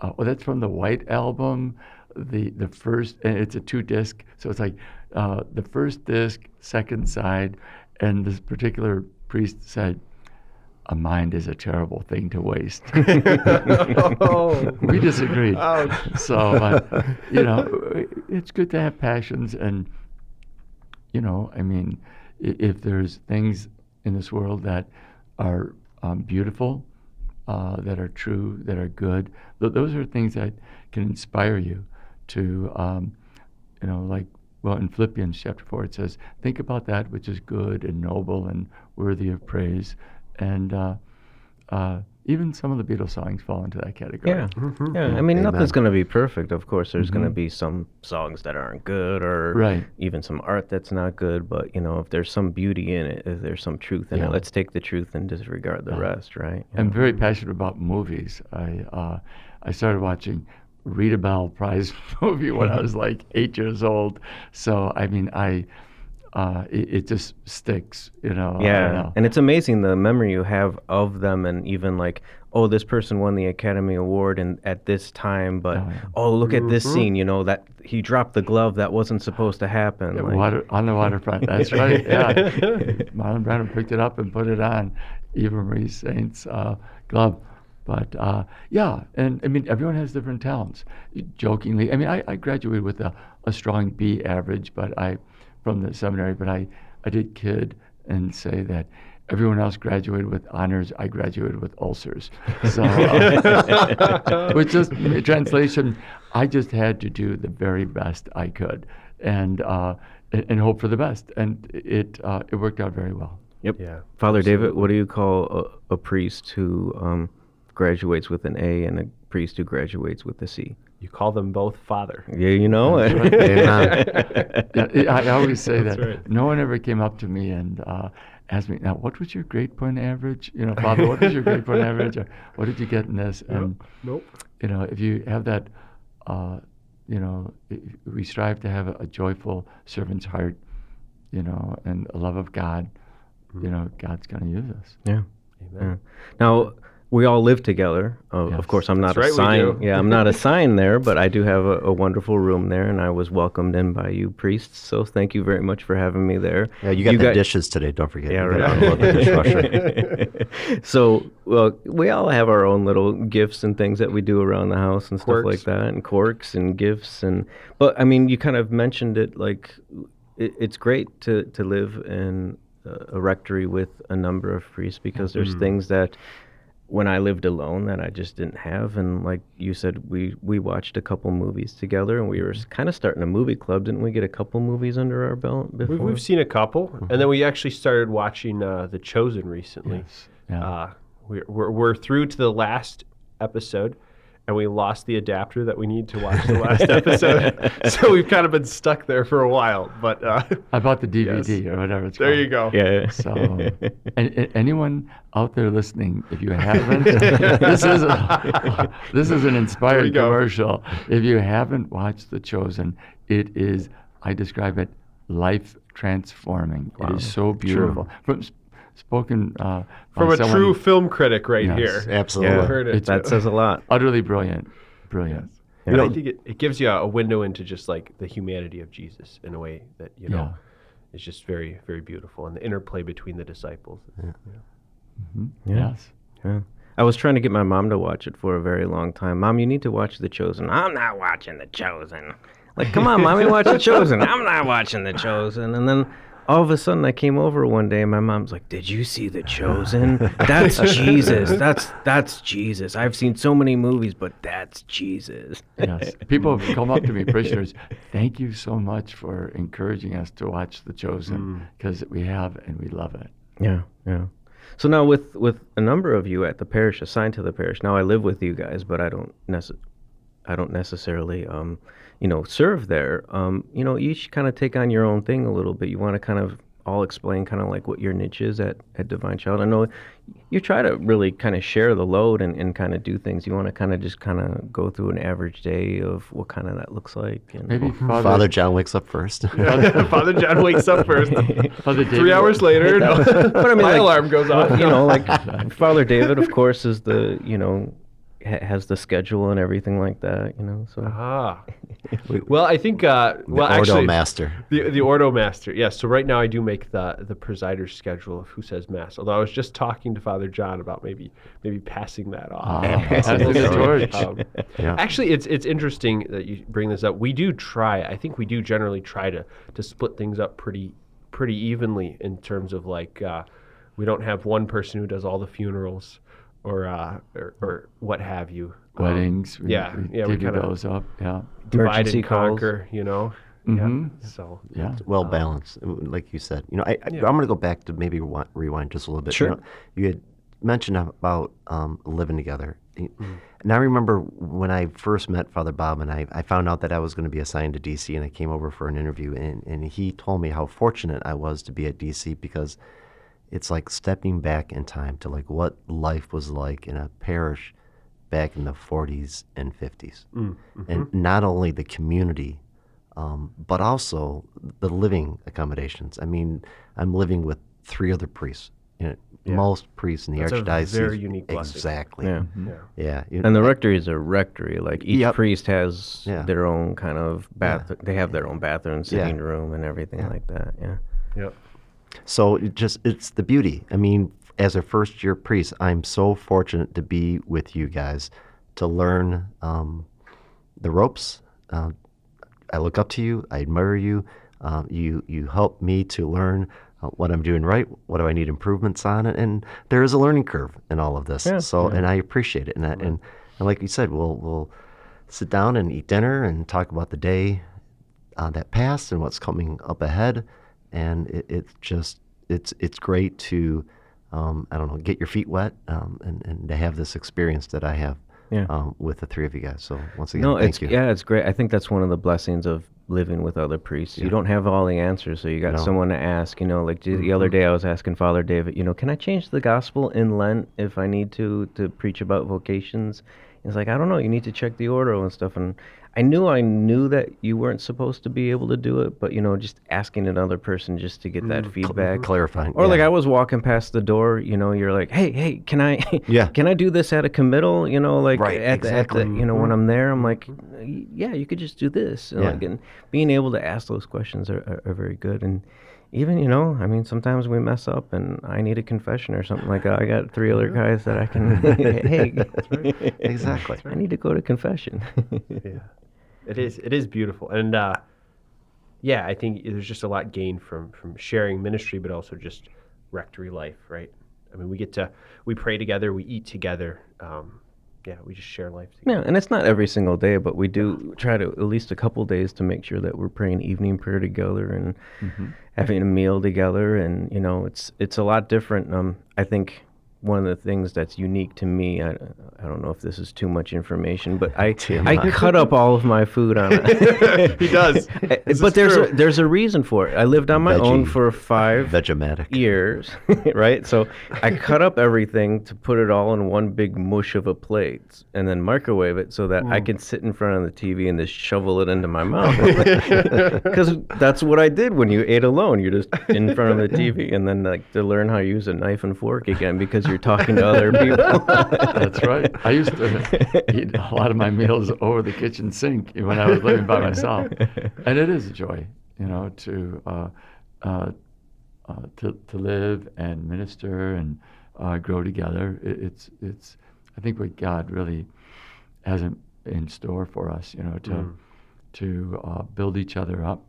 uh, "Oh, that's from the White Album." The the first, and it's a two disc, so it's like uh, the first disc, second side, and this particular priest said, "A mind is a terrible thing to waste." oh, we disagreed. Ouch. So, uh, you know, it's good to have passions, and you know, I mean, if there's things in this world that are um, beautiful, uh, that are true, that are good, th- those are things that can inspire you to, um, you know, like. Well, in Philippians chapter 4, it says, Think about that which is good and noble and worthy of praise. And uh, uh, even some of the Beatles songs fall into that category. Yeah, yeah. I mean, nothing's going to be perfect. Of course, there's going to be some songs that aren't good, or Right. even some art that's not good. But you know, if there's some beauty in it, if there's some truth in Yeah. it, let's take the truth and disregard the rest, right? I'm very passionate about movies. I uh, I started watching Rita Bell Prize movie when I was like eight years old. So I mean, I uh, it, it just sticks, you know. Yeah, know. and it's amazing the memory you have of them, and even like, oh, this person won the Academy Award and at this time, but Oh, yeah. oh, look at this scene, you know that he dropped the glove that wasn't supposed to happen. Yeah, like- water on the waterfront. That's right. Yeah, Marlon Brando picked it up and put it on Eva Marie Saint's uh, glove. But uh, yeah, and I mean everyone has different talents. Jokingly, I mean I, I graduated with a, a strong B average, but I from the seminary. But I I did kid and say that. Everyone else graduated with honors. I graduated with ulcers. So, uh, which just translation, I just had to do the very best I could, and uh, and, and hope for the best, and it uh, it worked out very well. Yep. Yeah, Father David, what do you call a, a priest who um, graduates with an A and a priest who graduates with a C? You call them both father. Yeah, you know it. Yeah, I I always say That's that. right. No one ever came up to me and uh, asked me, "Now, what was your grade point average? You know, Father, what was your grade point average? Or what did you get in this?" And Nope. you know, if you have that, uh, you know, i- we strive to have a, a joyful servant's heart, you know, and a love of God. You know, God's going to use us. yeah. Amen. Now we all live together. Uh, Yes. Of course, I'm not That's right, we assigned. do. Yeah, I'm not assigned there, but I do have a, a wonderful room there, and I was welcomed in by you priests. So thank you very much for having me there. Yeah, you got the got- dishes today. Don't forget. Yeah, You gotta right. the dishwasher. so, well, we all have our own little gifts and things that we do around the house and stuff like that, and quirks and gifts and. But I mean, you kind of mentioned it. Like, it, it's great to to live in a, a rectory with a number of priests because there's things that. When I lived alone, that I just didn't have, and like you said, we we watched a couple movies together, and we were kind of starting a movie club, didn't we? Get a couple movies under our belt before. We've, we've seen a couple, and then we actually started watching uh, The Chosen recently. Yes. Yeah. Uh, we're, we're, we're through to the last episode, and we lost the adapter that we need to watch the last episode. so we've kind of been stuck there for a while. But uh, I bought the DVD Yes. or whatever it's there called. you go. Yeah. So, and, and anyone out there listening, if you haven't, this is a, this is an inspired commercial. If you haven't watched The Chosen, it is I describe it life transforming. It is so beautiful. From s- spoken uh, From a someone true film critic right Yes, here. Absolutely. Yeah. Heard it. It's- that says a lot. utterly brilliant, brilliant. You know, I think it, it gives you a, a window into just like the humanity of Jesus in a way that you know is just very, very beautiful, and the interplay between the disciples. Yeah. Yes. Yeah. I was trying to get my mom to watch it for a very long time. Mom, you need to watch The Chosen. I'm not watching The Chosen. Like, come on, mommy, watch The Chosen. I'm not watching The Chosen. And then all of a sudden, I came over one day, and my mom's like, "Did you see The Chosen? That's Jesus. That's that's Jesus. I've seen so many movies, but that's Jesus." Yes. People have come up to me, parishioners, thank you so much for encouraging us to watch The Chosen because we have and we love it. Yeah, yeah. So now with with a number of you at the parish assigned to the parish. Now I live with you guys, but I don't necess- I don't necessarily um, you know, serve there. Um, you know, each kind of take on your own thing a little bit. You want to kind of all explain kind of like what your niche is at, at Divine Child. I know you try to really kind of share the load and, and kind of do things. You want to kind of just kind of go through an average day of what kind of that looks like. And Maybe Father, Father John wakes up first. Father John wakes up first. Father David, Three hours later, no. But I mean, my like, alarm goes off. you know, like Father David, of course, is the you know ha- has the schedule and everything like that. You know, so Ah. Well, I think. Uh, the well, Ordo actually, Master. The the Ordo Master, yes. So right now I do make the the presider's schedule of who says mass. Although I was just talking to Father John about maybe maybe passing that off. Passing the torch. Um, Yeah. Actually, it's it's interesting that you bring this up. We do try. I think we do generally try to to split things up pretty pretty evenly in terms of like uh, we don't have one person who does all the funerals or uh, or, or what have you. Um, weddings. we- yeah, we yeah, we kinda- those up. Yeah. divide Emergency and calls. conquer. You know. Mhm. Yeah. So. Yeah. well balanced, uh, like you said. You know, I, I, I'm going to go back to maybe rewi- rewind just a little bit. Sure. You, know, you had mentioned about um, living together, Y- and I remember when I first met Father Bob, and I, I found out that I was going to be assigned to DC, and I came over for an interview, and, and he told me how fortunate I was to be at DC because it's like stepping back in time to like what life was like in a parish back in the 40s and 50s and not only the community um, but also the living accommodations i mean i'm living with three other priests you know, most priests in the That's a archdiocese very unique blessing. exactly yeah. Yeah. yeah And the rectory is a rectory. Like each Yep. priest has Yeah. their own kind of bath. They have their own bathroom, Yeah. sitting room, and everything like that. Yeah. Yep. So it just it's the beauty. I mean, as a first year priest, I'm so fortunate to be with you guys to learn um, the ropes. Uh, I look up to you. I admire you. Uh, you you help me to learn uh, what I'm doing right. What do I need improvements on? And there is a learning curve in all of this. Yeah, so and I appreciate it. And I, and, and like you said, we'll we'll sit down and eat dinner and talk about the day uh, that passed and what's coming up ahead. And it, it's just it's it's great to um, I don't know get your feet wet um, and and to have this experience that I have Yeah. um, with the three of you guys. So once again, No, thank it's you. yeah, it's great. I think that's one of the blessings of living with other priests. You don't have all the answers, so you got No. Mm-hmm. someone to ask. You know, like j- the other day, I was asking Father David, you know, can I change the gospel in Lent if I need to to preach about vocations? He's like, I don't know. You need to check the Ordo and stuff. And I knew I knew that you weren't supposed to be able to do it, but you know, just asking another person just to get that mm, feedback. Clarifying. Or like. I was walking past the door, you know, you're like, hey, hey, can I, Yeah. can I do this at a committal? You know, like Right, at, the, at the, exactly. you know, when mm-hmm. I'm there, I'm like, yeah, you could just do this. And Yeah. like, and being able to ask those questions are, are, are very good. And even, you know, I mean, sometimes we mess up and I need a confession or something like that. I got three other guys that I can, hey, Exactly. I need to go to confession. yeah it is it is beautiful and uh yeah i think there's just a lot gained from from sharing ministry but also just rectory life right i mean we get to we pray together we eat together um yeah we just share life together Yeah, and it's not every single day, but we do try to at least a couple days to make sure that we're praying evening prayer together and having a meal together. And you know, it's it's a lot different. Um, I think one of the things that's unique to me. I, I don't know if this is too much information, but I I cut up all of my food on it. he does. This but there's true. a, there's a reason for it. I lived on my own for five Vegematic. years, right? So I cut up everything to put it all in one big mush of a plate and then microwave it so that I Mm. can sit in front of the TV and just shovel it into my mouth. Because that's what I did when you ate alone. You're just in front of the TV and then like to learn how to use a knife and fork again because you're talking to other people. That's right. I used to eat a lot of my meals over the kitchen sink when I was living by myself, and it is a joy, you know, to uh, uh, uh, to to live and minister and uh, grow together. It, it's it's I think what God really has in, in store for us, you know, to Mm. to uh, build each other up,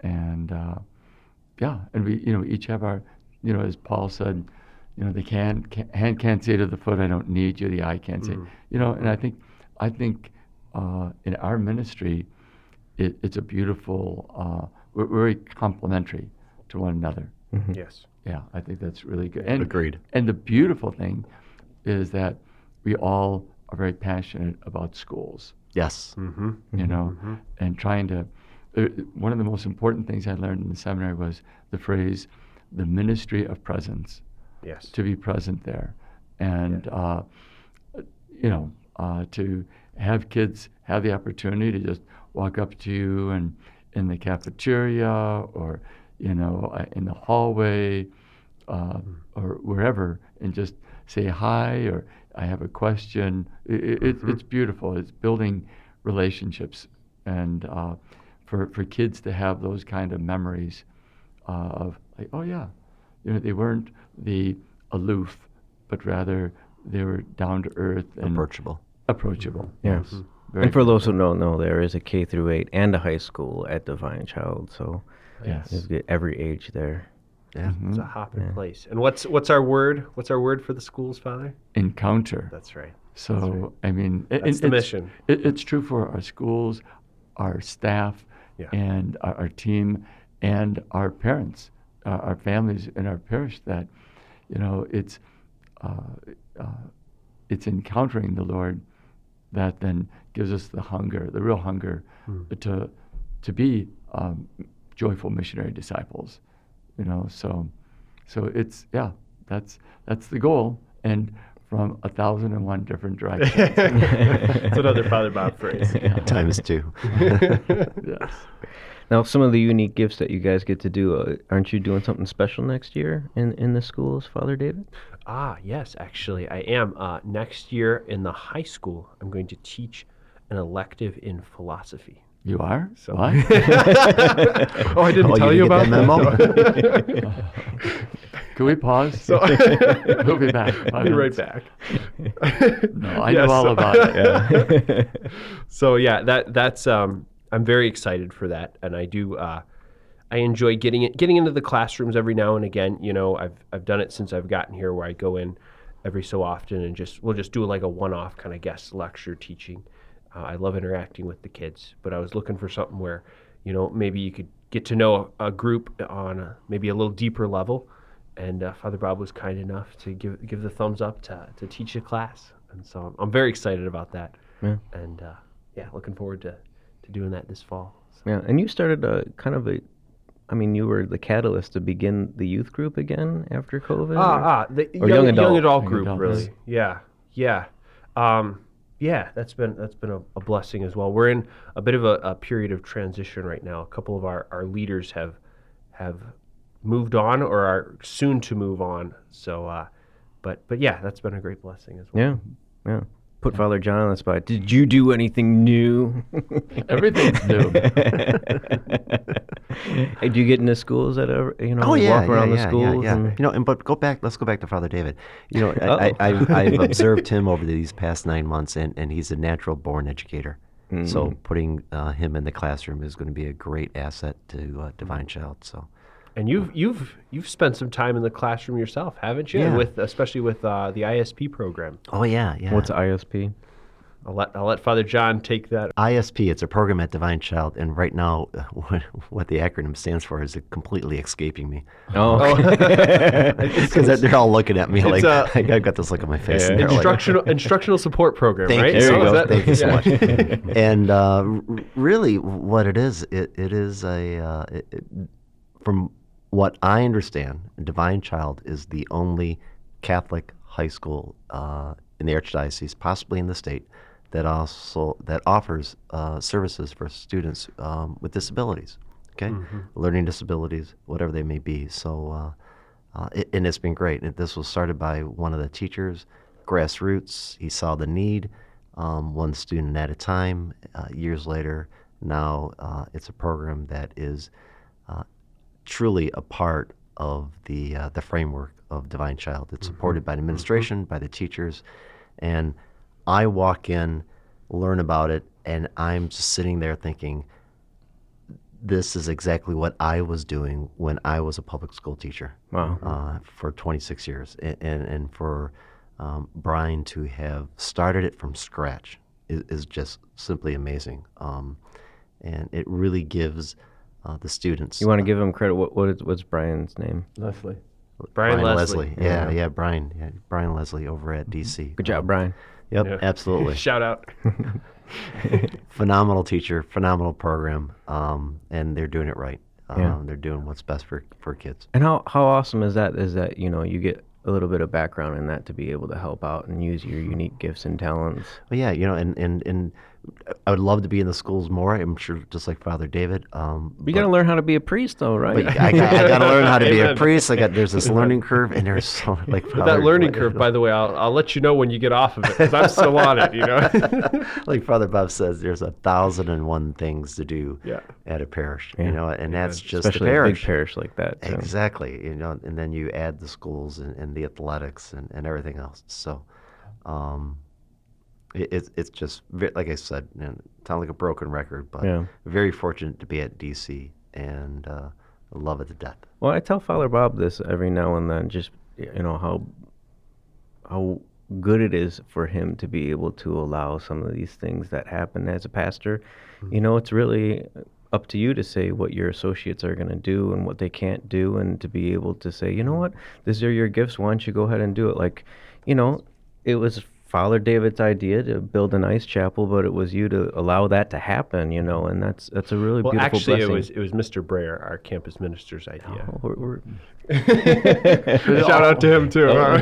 and uh, yeah, and we you know each have our you know as Paul said, you know the can, can hand can't say to the foot I don't need you, the eye can't say, you know, and I think I think uh, in our ministry, it, it's a beautiful uh, we're, we're very complementary to one another. Yes. Yeah, I think that's really good. And, Agreed. And the beautiful thing is that we all are very passionate about schools Yes. Mm-hmm. you know, and trying to. Uh, one of the most important things I learned in the seminary was the phrase, "the ministry of presence," Yes. to be present there, and uh, you know, uh, to have kids have the opportunity to just walk up to you and in the cafeteria or you know uh, in the hallway uh, or wherever and just say hi or I have a question. It, It's beautiful. It's building relationships and uh, for for kids to have those kind of memories uh, of like oh yeah, you know they weren't the aloof, but rather they were down to earth and Approachable. approachable. Mm-hmm. Yeah. Yes. Very and for those who don't know, there is a K through eight and a high school at Divine Child, so yes. every age there. Yeah. It's mm-hmm. a hopping place. And what's what's our word? What's our word for the schools, Father? encounter. That's right. So I mean, it- That's it- the it's, mission. It, it's true for our schools, our staff, Yeah. and our, our team, and our parents, uh, our families in our parish. That you know, it's uh, uh, it's encountering the Lord that then gives us the hunger, the real hunger, Hmm. to to be um, joyful missionary disciples. You know, so so it's yeah, that's that's the goal, and from a thousand and one different directions. That's another Father Bob phrase. Times two. yes. Now, some of the unique gifts that you guys get to do, uh, aren't you doing something special next year in, in the schools, Father David? Ah, yes, actually, I am. Uh, next year in the high school, I'm going to teach an elective in philosophy. You are? So- What? oh, I didn't Oh, tell you you, about get that memo? Can we pause? So we'll be back. I'll Five be right back. No, I Yeah, know all so- about it. so yeah, that that's um, I'm very excited for that, and I do uh, I enjoy getting it getting into the classrooms every now and again. You know, I've I've done it since I've gotten here, where I go in every so often and just we'll just do like a one-off kind of guest lecture teaching. Uh, I love interacting with the kids, but I was looking for something where you know maybe you could get to know a, a group on a, maybe a little deeper level. And uh, Father Bob was kind enough to give give the thumbs up to, to teach a class, and so I'm, I'm very excited about that Yeah. and uh, yeah, looking forward to, to doing that this fall. So- Yeah, and you started a kind of a, I mean, you were the catalyst to begin the youth group again after COVID. Ah, or- ah, the Or young, young young adult. adult Young group, really. Yeah, yeah, um, yeah. That's been that's been a, a blessing as well. We're in a bit of a, a period of transition right now. A couple of our, our leaders have have moved on or are soon to move on. So, uh, but but yeah, that's been a great blessing as well. Yeah, yeah. Put Father John on the spot. Did you do anything new? Everything's new. hey, do you get into schools that ever, you know, Oh yeah, walk around yeah, the yeah, schools? yeah, yeah. and- You know, and but go back. Let's go back to Father David. You know, I, I, have I've observed him over these past nine months, and, and he's a natural born educator. So putting uh, him in the classroom is going to be a great asset to uh, Divine Child. So And you've you've you've spent some time in the classroom yourself, haven't you? Yeah. With especially with uh, the ISP program. oh yeah, yeah. What's ISP? I'll let I'll let Father John take that. ISP, it's a program at Divine Child, and right now, what, what the acronym stands for is completely escaping me. Oh, Because they're all looking at me like, uh, I've got this look on my face. Yeah. and they're like, Instructional instructional support program, Thank right? you There so you go. that- Thank you so yeah. much. and uh, really, what it is, it, it is a, uh, it, it, from what I understand, Divine Child is the only Catholic high school uh, in the Archdiocese, possibly in the state, that also that offers uh, services for students um, with disabilities. Okay, learning disabilities, whatever they may be. So. Uh, uh, it, and it's been great. And this was started by one of the teachers, grassroots. He saw the need, um, one student at a time. Uh, years later, now uh, it's a program that is uh, truly a part of the uh, the framework of Divine Child. It's supported by the administration, by the teachers, and I walk in, learn about it, and I'm just sitting there thinking, this is exactly what I was doing when I was a public school teacher wow. uh, for 26 years, and and, and for um, Brian to have started it from scratch is, is just simply amazing, um, and it really gives uh, the students. You want to give him credit? What, what is, what's Brian's name? Leslie. Brian, Leslie. Yeah, yeah, Brian, yeah, Brian Leslie over at DC. Good job, Brian. Yep, Yeah. absolutely. Shout out. phenomenal teacher, phenomenal program, um, and they're doing it right. Um, Yeah. They're doing what's best for, for kids. And how, how awesome is that? Is that you know you get a little bit of background in that to be able to help out and use your unique gifts and talents. Well, yeah, you know, and, and, and I would love to be in the schools more. I'm sure, just like Father David. Um, You got to learn how to be a priest, though, right? but I, got, I got to learn how to be a priest. I got there's this learning curve, and there's so like But that learning curve, by the way, I'll, I'll let you know when you get off of it because I'm still on it. You know. like Father Bob says, there's a thousand and one things to do Yeah. at a parish. Yeah. You know, and that's just Especially a a parish. big parish like that. too. Exactly. You know, and then you add the schools and, and the athletics and, and everything else. So, um, it, it's it's just like I said, you know, sound like a broken record, but Yeah. very fortunate to be at DC and uh, love it to death. Well, I tell Father Bob this every now and then, just you know how how good it is for him to be able to allow some of these things that happen as a pastor. You know, it's really up to you to say what your associates are going to do and what they can't do, and to be able to say, you know what, these are your gifts. Why don't you go ahead and do it? Like, you know, it was Father David's idea to build a nice chapel, but it was you to allow that to happen. You know, and that's that's a really Well, beautiful actually, blessing. it was it was Mr. Brayer, our campus minister's idea. Oh, we're- we're- Shout out to him too. Oh,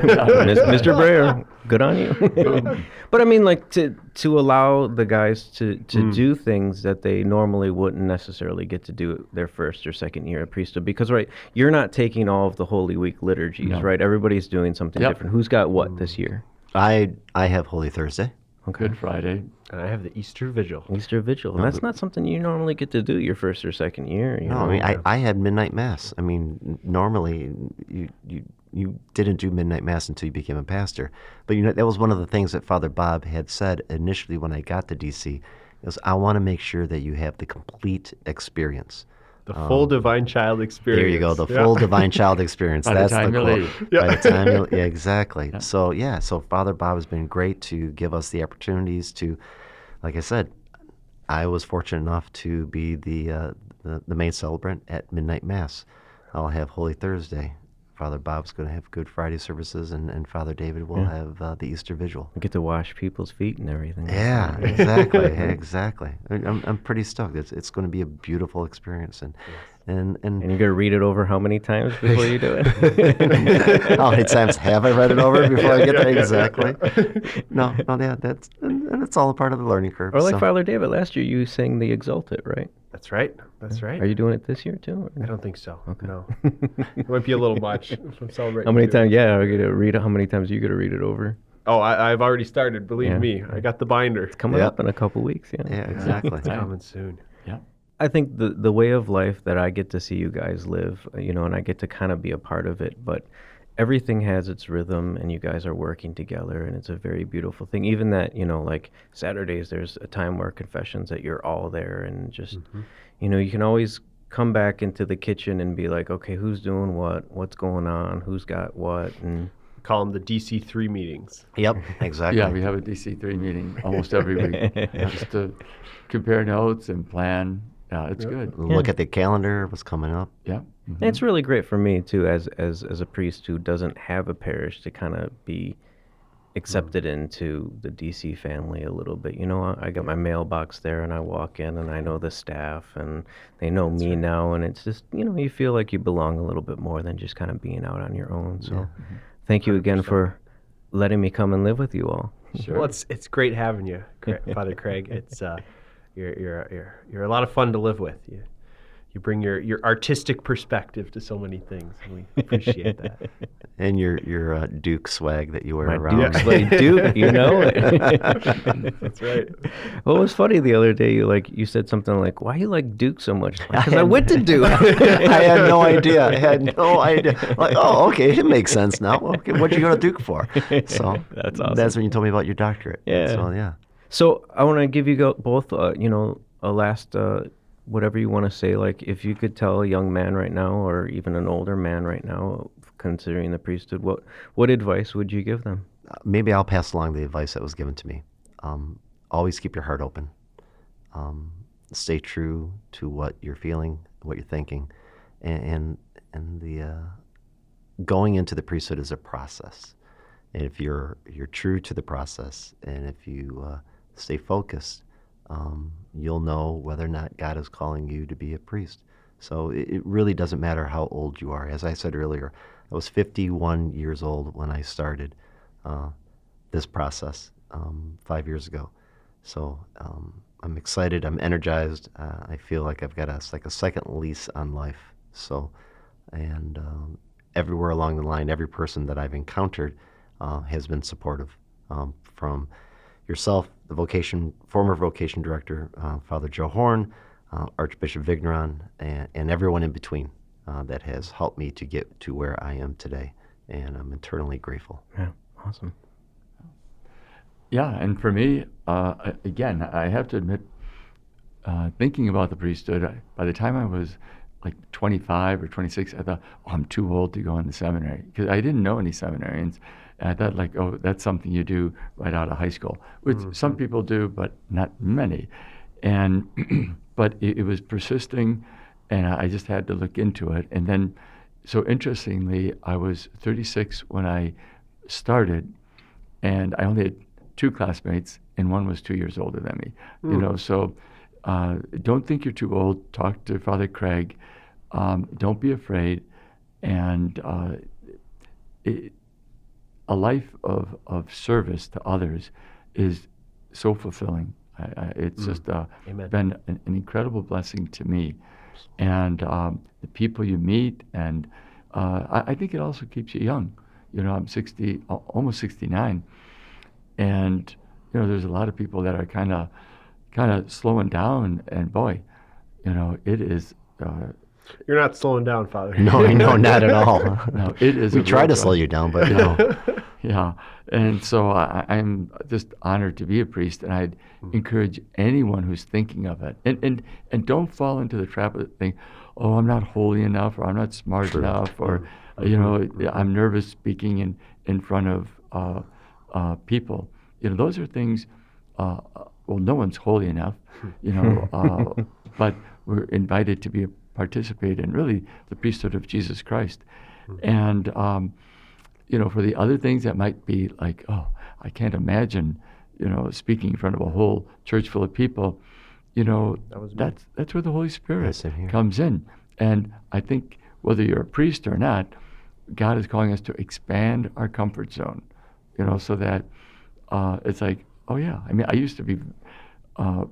Mis- Mr. Brayer, good on you. but I mean, like to to allow the guys to to mm. do things that they normally wouldn't necessarily get to do their first or second year at priesthood, because right, you're not taking all of the Holy Week liturgies, right? Everybody's doing something Yep. different. Who's got what this mm. year? I I have Holy Thursday. Good Friday. and I have the Easter Vigil. Easter Vigil, and that's not something you normally get to do your first or second year. You No, know? I mean I, I had midnight mass. I mean normally you you you didn't do midnight mass until you became a pastor, but you know that was one of the things that Father Bob had said initially when I got to DC. Is I want to make sure that you have the complete experience. The full divine child experience. There you go, the Yeah. full divine child experience. By the That's time the you quote. leave. By the time you, yeah, exactly. So yeah, so Father Bob has been great to give us the opportunities to, like I said, I was fortunate enough to be the uh, the, the main celebrant at midnight mass. I'll have Holy Thursday. Father Bob's going to have Good Friday services, and, and Father David will have uh, the Easter Vigil. You get to wash people's feet and everything. Yeah, exactly, exactly. I- I'm, I'm pretty stoked. It's it's going to be a beautiful experience, and and and And you're gonna read it over how many times before you do it? How many times have I read it over before I get there? Exactly. No, no, yeah, that's and, and it's all a part of the learning curve. Or like so- Father David, last year you sang the Exultet, right? That's right. That's right. Are you doing it this year too? or- I don't think so. No. it might be a little much if I'm celebrating. How many times? Yeah, are you gonna read it? How many times are you gonna read it over? Oh, I, I've already started. Believe Yeah. me, I got the binder. It's Coming Yep. up in a couple weeks. Yeah. yeah, exactly. It's coming soon. Yeah. I think the the way of life that I get to see you guys live, you know, and I get to kind of be a part of it, but everything has its rhythm and you guys are working together and it's a very beautiful thing. Even that, you know, like Saturdays there's a time where confessions that you're all there and just mm-hmm. you know, you can always come back into the kitchen and be like, okay, who's doing what? What's going on? Who's got what? And call them the DC three meetings. Yep, exactly. Yeah, we have a DC3 meeting almost every week just to compare notes and plan. Yeah, it's good. Look at the calendar, what's coming up. Yeah. mhm. And it's really great for me too, as as as a priest who doesn't have a parish, to kind of be accepted into the DC family a little bit. You know, I, I got my mailbox there, and I walk in, and I know the staff, and they know me now, and it's just you know, you feel like you belong a little bit more than just kind of being out on your own. So, thank you again for letting me come and live with you all. Sure. Well, it's it's great having you, Father Craig. It's uh, you're you're you're you're a lot of fun to live with. You you bring your your artistic perspective to so many things. and We appreciate that. And your your uh, Duke swag that you wear My around. Duke's like Duke, you know. it. That's right. Well, it was funny the other day. You like you said something like, "Why you like Duke so much?" Because I went to Duke. I had no idea. I had no idea. Like, oh, okay, it makes sense now. Okay, what'd you go to Duke for? So That's awesome. That's when you told me about your doctorate. Yeah. So yeah. So I want to give you both, uh, you know, a last, uh, whatever you want to say. Like, if you could tell a young man right now, or even an older man right now, considering the priesthood, what what advice would you give them? Uh, maybe I'll pass along the advice that was given to me. Um, always keep your heart open. Um, stay true to what you're feeling, what you're thinking, and and, and the uh, going into the priesthood is a process. And if you're you're true to the process, and if you uh, stay focused, um, you'll know whether or not God is calling you to be a priest. So it, it really doesn't matter how old you are. As I said earlier, I was 51 years old when I started uh, this process um, five years ago. So um, I'm excited. I'm energized. Uh, I feel like I've got a like a second lease on life. So, and um, everywhere along the line, every person that I've encountered uh, has been supportive. Um, from yourself, the vocation former vocation director, uh, Father Joe Horn, uh, Archbishop Vigneron, and, and everyone in between uh, that has helped me to get to where I am today, and I'm eternally grateful. Yeah, awesome. Yeah, and for me, uh, again, I have to admit, uh, thinking about the priesthood, I, by the time I was like 25 or 26, I thought, oh, I'm too old to go into seminary because I didn't know any seminarians. And I thought, like, oh, that's something you do right out of high school, which some people do, but not many. And but it, it was persisting, and I just had to look into it. And then, so interestingly, I was 36 when I started, and I only had two classmates, and one was two years older than me. You know, so uh, don't think you're too old. Talk to Father Craig. Um, don't be afraid, and uh, it, a life of, of service to others is so fulfilling. I, I, it's just uh, been an, an incredible blessing to me, and um, the people you meet, and uh, I, I think it also keeps you young. You know, I'm 60, almost 69, and you know, there's a lot of people that are kind of, kind of slowing down, and boy, you know, it is. Uh, You're not slowing down, Father. No, no, not at all. no, it is. we try to slow you down, but no. Yeah, and so I, I'm just honored to be a priest, and I'd encourage anyone who's thinking of it, and and and don't fall into the trap of think, oh, I'm not holy enough, or I'm not smart enough, or uh, you know, I'm nervous speaking in in front of uh, uh, people. You know, those are things. Uh, well, no one's holy enough, you know, uh, but we're invited to be a participate in really the priesthood of Jesus Christ, and. Um, you know, for the other things that might be like, oh, I can't imagine, you know, speaking in front of a whole church full of people, you know, That that's that's where the Holy Spirit comes in. And I think whether you're a priest or not, God is calling us to expand our comfort zone, you know, so that uh, it's like, oh yeah. I mean, I used to be uh,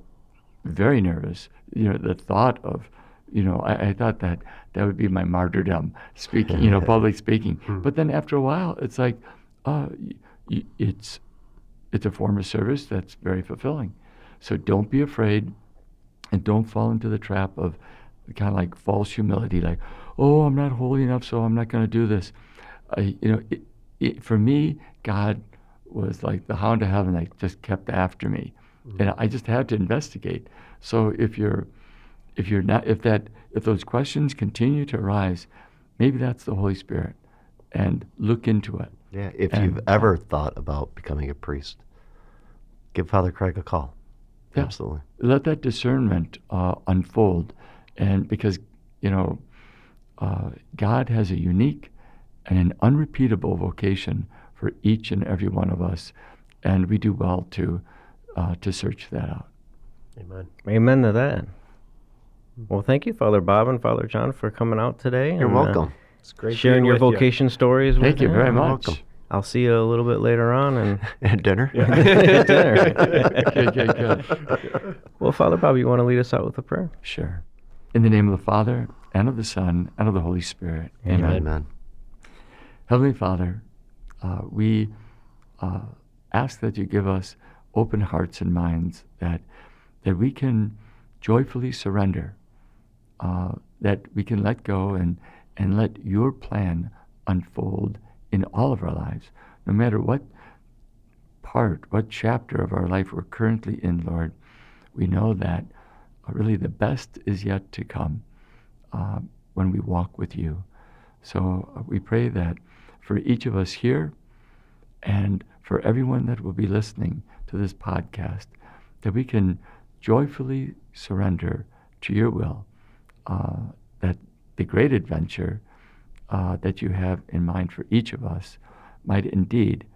very nervous. You know, the thought of, you know, I, I thought that that would be my martyrdom, speaking, you know, public speaking. But then after a while, it's like, uh, y- y- it's it's a form of service that's very fulfilling. So don't be afraid, and don't fall into the trap of kind of like false humility, like, oh, I'm not holy enough, so I'm not going to do this. I, you know, it, it, for me, God was like the hound of heaven that just kept after me, and I just had to investigate. So if you're, if you're not, if that, if those questions continue to arise, maybe that's the Holy Spirit, and look into it. Yeah, if And, you've ever thought about becoming a priest, give Father Craig a call. Yeah. Absolutely. let that discernment uh, unfold. And because, you know, uh, God has a unique and an unrepeatable vocation for each and every one of us. And we do well to, uh, to search that out. Amen. Amen to that. Well, thank you, Father Bob and Father John, for coming out today. You're and, uh, welcome. It's great sharing being your with you. vocation stories with Thank you me. very much. welcome. I'll see you a little bit later on. And At dinner? At dinner. good, good, good. well, Father Bob, you want to lead us out with a prayer? Sure. In the name of the Father, and of the Son, and of the Holy Spirit. Amen. Amen. Heavenly Father, uh, we uh, ask that you give us open hearts and minds that that we can joyfully surrender, uh, that we can let go and and let your plan unfold in all of our lives, no matter what part, what chapter of our life we're currently in, Lord. We know that really the best is yet to come uh, when we walk with you. So uh, we pray that for each of us here and for everyone that will be listening to this podcast, that we can joyfully surrender to your will, uh, that the great adventure uh, that you have in mind for each of us might indeed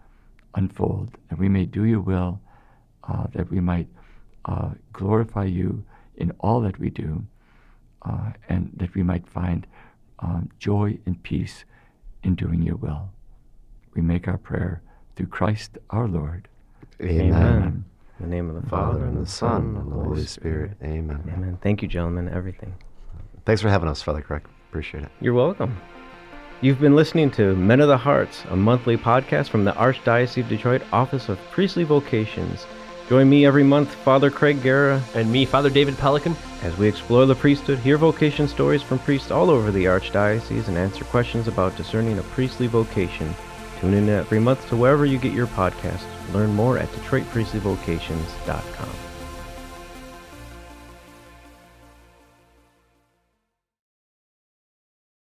unfold, that we may do your will, uh, that we might uh, glorify you in all that we do, uh, and that we might find um, joy and peace in doing your will. We make our prayer through Christ our Lord. Amen. Amen. In the name of the Father Father, and the Son and the Holy Spirit. Amen. Amen. Thank you, gentlemen. Everything. Thanks for having us, Father Craig. Appreciate it. You're welcome. You've been listening to Men of the Hearts, a monthly podcast from the Archdiocese of Detroit Office of Priestly Vocations. Join me every month, Father Craig Giera, And me, Father David Pelican. as we explore the priesthood, hear vocation stories from priests all over the Archdiocese, and answer questions about discerning a priestly vocation. Tune in every month to wherever you get your podcast. Learn more at DetroitPriestlyVocations.com.